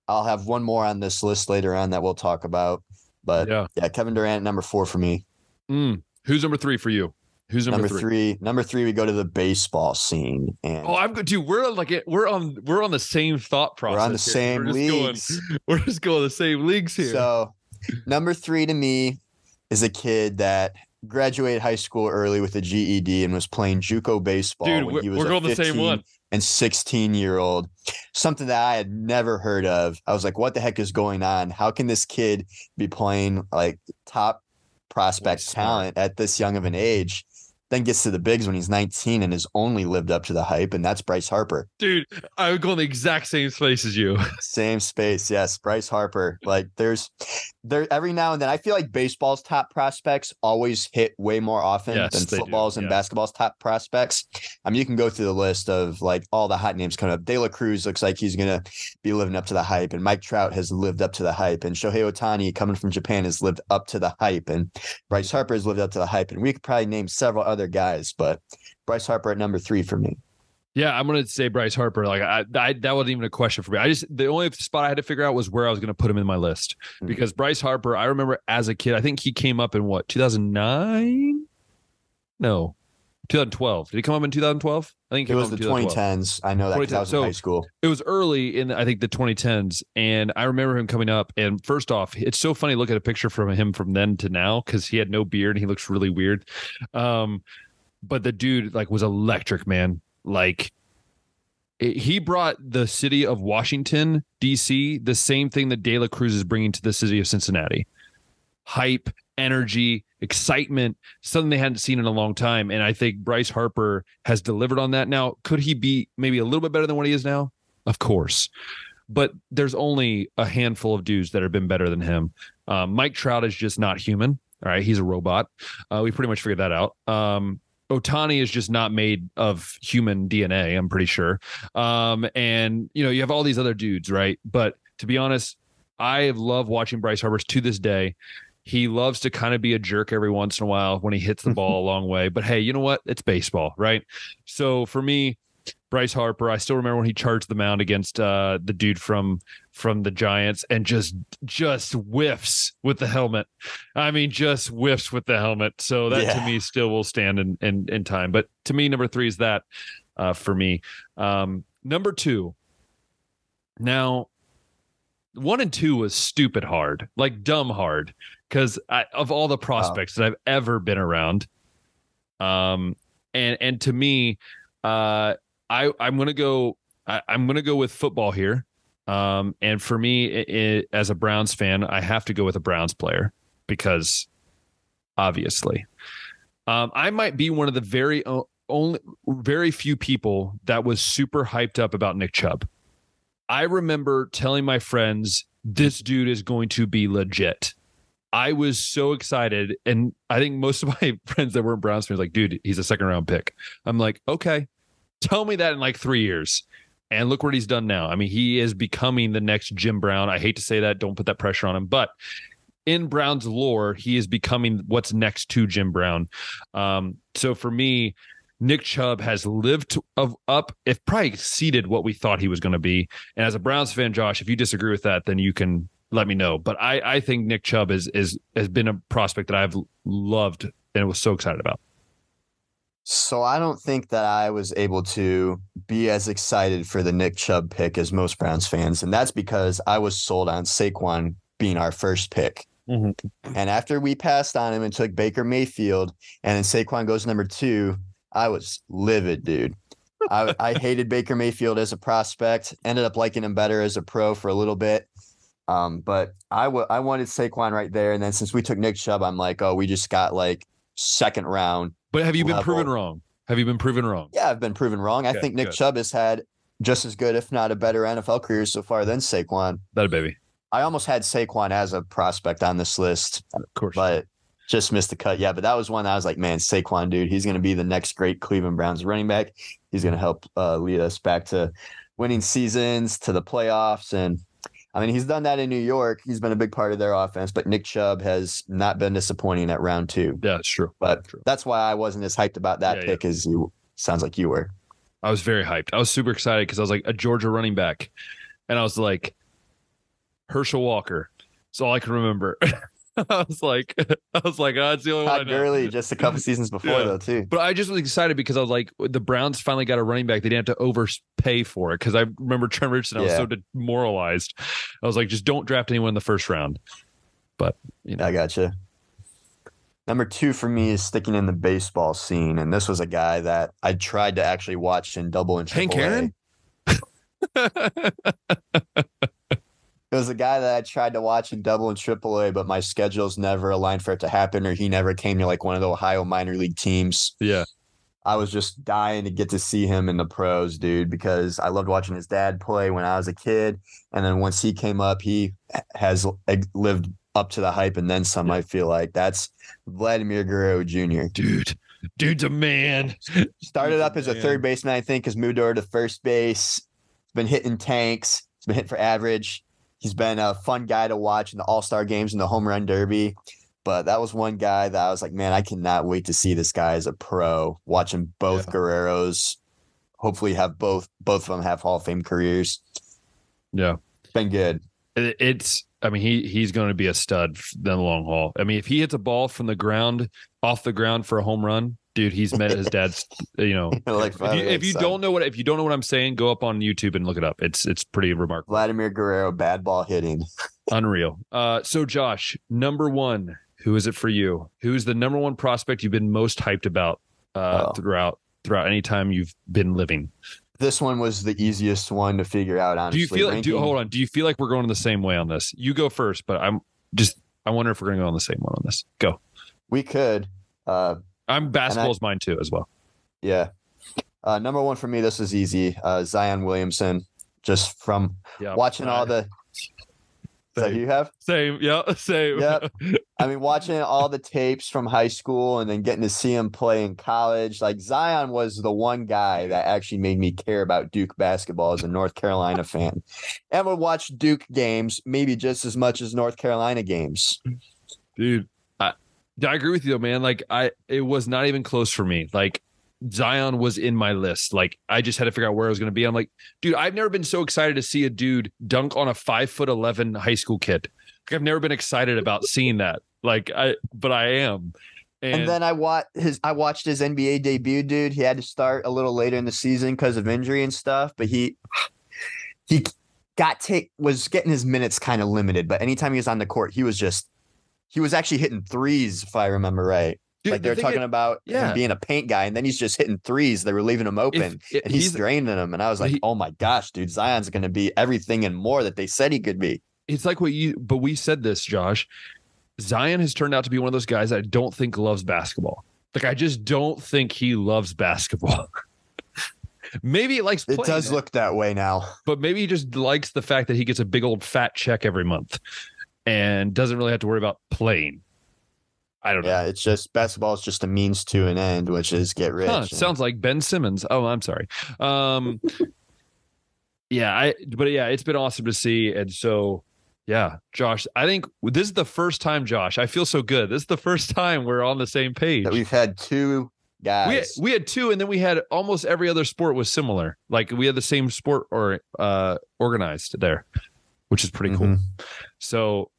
[SPEAKER 2] I'll have one more on this list later on that we'll talk about. But
[SPEAKER 1] Yeah.
[SPEAKER 2] yeah, Kevin Durant, number four for me.
[SPEAKER 1] Mm. Who's number three for you? Who's number,
[SPEAKER 2] number three. Number three, we go to the baseball scene, and
[SPEAKER 1] Oh, I'm good, dude. We're like it. We're on. We're on the same thought process.
[SPEAKER 2] we're on the
[SPEAKER 1] here.
[SPEAKER 2] same
[SPEAKER 1] we're just going-
[SPEAKER 2] leagues.
[SPEAKER 1] we're just going the same leagues here.
[SPEAKER 2] So, number three to me is a kid that graduated high school early with a GED and was playing JUCO baseball
[SPEAKER 1] dude,
[SPEAKER 2] when
[SPEAKER 1] we're,
[SPEAKER 2] he was
[SPEAKER 1] we're going the same
[SPEAKER 2] 15
[SPEAKER 1] one.
[SPEAKER 2] and 16 year old. Something that I had never heard of. I was like, what the heck is going on? How can this kid be playing like top prospect talent at this young of an age? Then gets to the bigs when he's 19 and has only lived up to the hype, and that's Bryce Harper.
[SPEAKER 1] Dude, I would go in the exact same space as you.
[SPEAKER 2] Same space, yes. Bryce Harper. Like there's there every now and then I feel like baseball's top prospects always hit way more often
[SPEAKER 1] Yes,
[SPEAKER 2] than
[SPEAKER 1] they do,
[SPEAKER 2] football's and
[SPEAKER 1] yeah.
[SPEAKER 2] basketball's top prospects. I mean, you can go through the list of like all the hot names coming up. De La Cruz looks like he's gonna be living up to the hype, and Mike Trout has lived up to the hype, and Shohei Ohtani coming from Japan has lived up to the hype, and Bryce Harper has lived up to the hype, and we could probably name several other guys, but Bryce Harper at number three for me.
[SPEAKER 1] Yeah, I'm gonna say Bryce Harper. Like I, I that wasn't even a question for me. I just the only spot I had to figure out was where I was gonna put him in my list
[SPEAKER 2] Mhm.
[SPEAKER 1] because Bryce Harper. I remember as a kid. I think he came up in what 2009. No, 2012. Did he come up in 2012? I think he
[SPEAKER 2] It was the 2010s. I know that because I was
[SPEAKER 1] 2010s. So-
[SPEAKER 2] in high school.
[SPEAKER 1] it was early in I think the 2010s, and I remember him coming up. And first off, it's so funny to look at a picture from him from then to now because he had no beard and he looks really weird. Um, but the dude like was electric, man. Like he brought the city of Washington D.C. the same thing that De La Cruz is bringing to the city of Cincinnati: hype, energy, excitement, something they hadn't seen in a long time. And I think Bryce Harper has delivered on that. Now, could he be maybe a little bit better than what he is now? Of course. But there's only a handful of dudes that have been better than him. Um, Mike Trout is just not human. All right. He's a robot. Uh, we pretty much figured that out. Um, Ohtani is just not made of human DNA, I'm pretty sure. Um, and, you know, you have all these other dudes, right? But to be honest, I love watching Bryce Harper to this day. He loves to kind of be a jerk every once in a while when he hits the ball a long way. But hey, you know what? It's baseball, right? So for me, Bryce Harper, I still remember when he charged the mound against uh, the dude from from the Giants and just just whiffs with the helmet. I mean, just whiffs with the helmet. So that to me still will stand in in, in time. But to me, number three is that uh, for me. Um, number two. Now, one and two was stupid hard, like dumb hard, because of all the prospects that I've ever been around. Um, and and to me, uh, I I'm gonna go. I, I'm gonna go with football here. Um, and for me, it, it, as a Browns fan, I have to go with a Browns player because, obviously, um, I might be one of the very only very few people that was super hyped up about Nick Chubb. I remember telling my friends, "This dude is going to be legit." I was so excited. And I think most of my friends that weren't Browns fans like, dude, he's a second round pick. I'm like, okay, tell me that in like three years. And look what he's done now. I mean, he is becoming the next Jim Brown. I hate to say that. Don't put that pressure on him. But in Brown's lore, he is becoming what's next to Jim Brown. Um, so for me, Nick Chubb has lived of up, if probably exceeded what we thought he was going to be. And as a Browns fan, Josh, if you disagree with that, then you can let me know. But I, I think Nick Chubb is is has been a prospect that I've loved and was so excited about.
[SPEAKER 2] So I don't think that I was able to be as excited for the Nick Chubb pick as most Browns fans, and that's because I was sold on Saquon being our first pick. Mm-hmm. And after we passed on him and took Baker Mayfield, and then Saquon goes number two, I was livid, dude. I, I hated Baker Mayfield as a prospect. Ended up liking him better as a pro for a little bit. Um, but I, w- I wanted Saquon right there. And then since we took Nick Chubb, I'm like, oh, we just got like second round.
[SPEAKER 1] But have you level. been proven wrong? Have you been proven wrong?
[SPEAKER 2] Yeah, I've been proven wrong. Okay, I think Nick good. Chubb has had just as good, if not a better NFL career so far than Saquon.
[SPEAKER 1] That baby.
[SPEAKER 2] I almost had Saquon as a prospect on this list.
[SPEAKER 1] Of course.
[SPEAKER 2] But just missed the cut. Yeah, but that was one I was like, man, Saquon, dude, he's going to be the next great Cleveland Browns running back. He's going to help uh, lead us back to winning seasons, to the playoffs, and I mean, he's done that in New York. He's been a big part of their offense, but Nick Chubb has not been disappointing at round two.
[SPEAKER 1] Yeah, that's true.
[SPEAKER 2] But
[SPEAKER 1] that's true.
[SPEAKER 2] that's why I wasn't as hyped about that yeah, pick yeah. as you sounds like you were.
[SPEAKER 1] I was very hyped. I was super excited because I was like a Georgia running back. And I was like, Herschel Walker. That's all I can remember. I was like, I was like, oh, it's the only
[SPEAKER 2] Todd
[SPEAKER 1] one.
[SPEAKER 2] Gurley just a couple seasons before yeah. though too.
[SPEAKER 1] But I just was excited because I was like, the Browns finally got a running back. They didn't have to overpay for it because I remember Trent Richardson. I was so demoralized. I was like, just don't draft anyone in the first round. But you know,
[SPEAKER 2] I gotcha. Number two for me is sticking in the baseball scene, and this was a guy that I tried to actually watch in double and triple.
[SPEAKER 1] Hank Aaron.
[SPEAKER 2] It was a guy that I tried to watch in double and triple A, but my schedules never aligned for it to happen, or he never came to like one of the Ohio minor league teams.
[SPEAKER 1] Yeah.
[SPEAKER 2] I was just dying to get to see him in the pros, dude, because I loved watching his dad play when I was a kid. And then once he came up, he has lived up to the hype and then some. I feel like that's Vladimir Guerrero Jr.
[SPEAKER 1] Dude, dude's a man.
[SPEAKER 2] Started up as a third baseman, I think, has moved over to first base. Been hitting tanks. He's been hitting for average. He's been a fun guy to watch in the All Star games and the Home Run Derby. But that was one guy that I was like, man, I cannot wait to see this guy as a pro. Watching both yeah. Guerreros, hopefully have both both of them have Hall of Fame careers.
[SPEAKER 1] Yeah,
[SPEAKER 2] been good.
[SPEAKER 1] It's I mean, he he's going to be a stud in the long haul. I mean, if he hits a ball from the ground, off the ground for a home run, dude, he's met his dad's. You know, like if you, if you don't know what if you don't know what I'm saying, go up on YouTube and look it up. It's it's pretty remarkable.
[SPEAKER 2] Vladimir Guerrero, bad ball hitting,
[SPEAKER 1] unreal. Uh, so Josh, number one, who is it for you? Who's the number one prospect you've been most hyped about uh, oh. throughout throughout any time you've been living?
[SPEAKER 2] This one was the easiest one to figure out. Honestly,
[SPEAKER 1] do you feel? Ranking, do hold on? Do you feel like we're going the same way on this? You go first, but I'm just. I wonder if we're going to go on the same one on this. Go.
[SPEAKER 2] We could. Uh,
[SPEAKER 1] I'm basketball's mine too as well.
[SPEAKER 2] Yeah. Uh, number one for me, this is easy. Uh, Zion Williamson, just from yeah, watching all the. That you have
[SPEAKER 1] same, yeah, same.
[SPEAKER 2] Yep. I mean, watching all the tapes from high school and then getting to see him play in college. Like Zion was the one guy that actually made me care about Duke basketball as a North Carolina fan, and would watch Duke games maybe just as much as North Carolina games.
[SPEAKER 1] Dude, I agree with you, though, man. Like I, it was not even close for me. Like Zion was in my list. Like I just had to figure out where I was going to be. I'm like, dude, I've never been so excited to see a dude dunk on a five foot eleven high school kid. Like, I've never been excited about seeing that. Like I, but I am.
[SPEAKER 2] And, and then I watched his. I watched his NBA debut, dude. He had to start a little later in the season because of injury and stuff. But he, he got take was getting his minutes kind of limited. But anytime he was on the court, he was just he was actually hitting threes, if I remember right.
[SPEAKER 1] Dude,
[SPEAKER 2] like they're talking
[SPEAKER 1] is-
[SPEAKER 2] about
[SPEAKER 1] yeah.
[SPEAKER 2] him being a paint guy, and then he's just hitting threes. They were leaving him open,
[SPEAKER 1] if
[SPEAKER 2] and he's,
[SPEAKER 1] he's
[SPEAKER 2] draining them. And I was like,
[SPEAKER 1] he-
[SPEAKER 2] oh my gosh, dude, Zion's going to be everything and more that they said he could be.
[SPEAKER 1] it's like what you but we said this josh zion has turned out to be one of those guys that i don't think loves basketball like i just don't think he loves basketball maybe he likes
[SPEAKER 2] It
[SPEAKER 1] playing
[SPEAKER 2] does look that way now.
[SPEAKER 1] but maybe he just likes the fact that he gets a big old fat check every month and doesn't really have to worry about playing i don't know
[SPEAKER 2] Yeah, it's just basketball is just a means to an end, which is get rich.
[SPEAKER 1] Huh,
[SPEAKER 2] and-
[SPEAKER 1] sounds like Ben Simmons. Oh, I'm sorry. Um, yeah, I. But yeah, it's been awesome to see, and so yeah, Josh. I think this is the first time, Josh. I feel so good. This is the first time we're on the same page.
[SPEAKER 2] that we've had two guys.
[SPEAKER 1] we had two, and then we had almost every other sport was similar. Like we had the same sport or uh, organized there, which is pretty cool.
[SPEAKER 2] Mhm.
[SPEAKER 1] So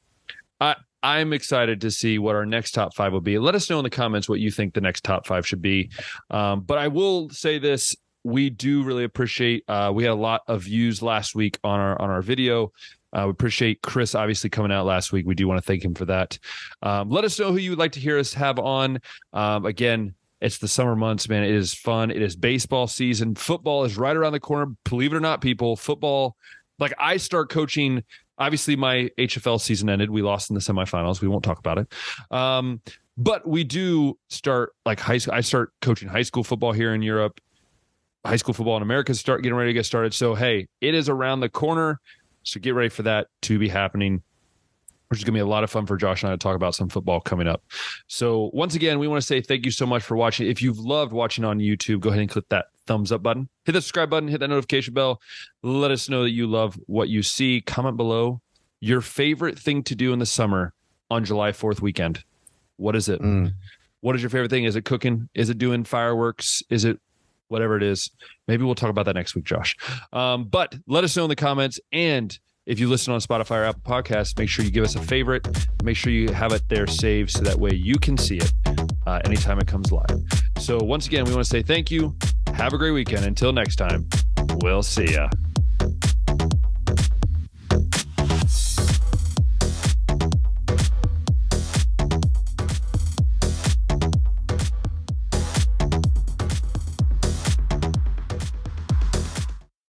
[SPEAKER 1] I I'm excited to see what our next top five will be. Let us know in the comments what you think the next top five should be. Um, but I will say this. We do really appreciate. Uh, we had a lot of views last week on our on our video. Uh, we appreciate Chris obviously coming out last week. We do want to thank him for that. Um, let us know who you would like to hear us have on. Um, again, it's the summer months, man. It is fun. It is baseball season. Football is right around the corner. Believe it or not, people, football. Like I start coaching. Obviously, my HFL season ended. We lost in the semifinals. We won't talk about it. Um, but we do start like high school. I start coaching high school football here in Europe. High school football in America start getting ready to get started. So hey, it is around the corner. So get ready for that to be happening which is going to be a lot of fun for Josh and I to talk about some football coming up. So, once again, we want to say thank you so much for watching. If you've loved watching on YouTube, go ahead and click that thumbs up button, hit the subscribe button, hit that notification bell. Let us know that you love what you see. Comment below your favorite thing to do in the summer on July 4th weekend. What is it?
[SPEAKER 2] Mm.
[SPEAKER 1] What is your favorite thing? Is it cooking? Is it doing fireworks? Is it whatever it is? Maybe we'll talk about that next week, Josh. Um, but let us know in the comments. And if you listen on Spotify or Apple Podcasts, make sure you give us a favorite. Make sure you have it there saved so that way you can see it uh, anytime it comes live. So, once again, we want to say thank you. Have a great weekend. Until next time, we'll see ya.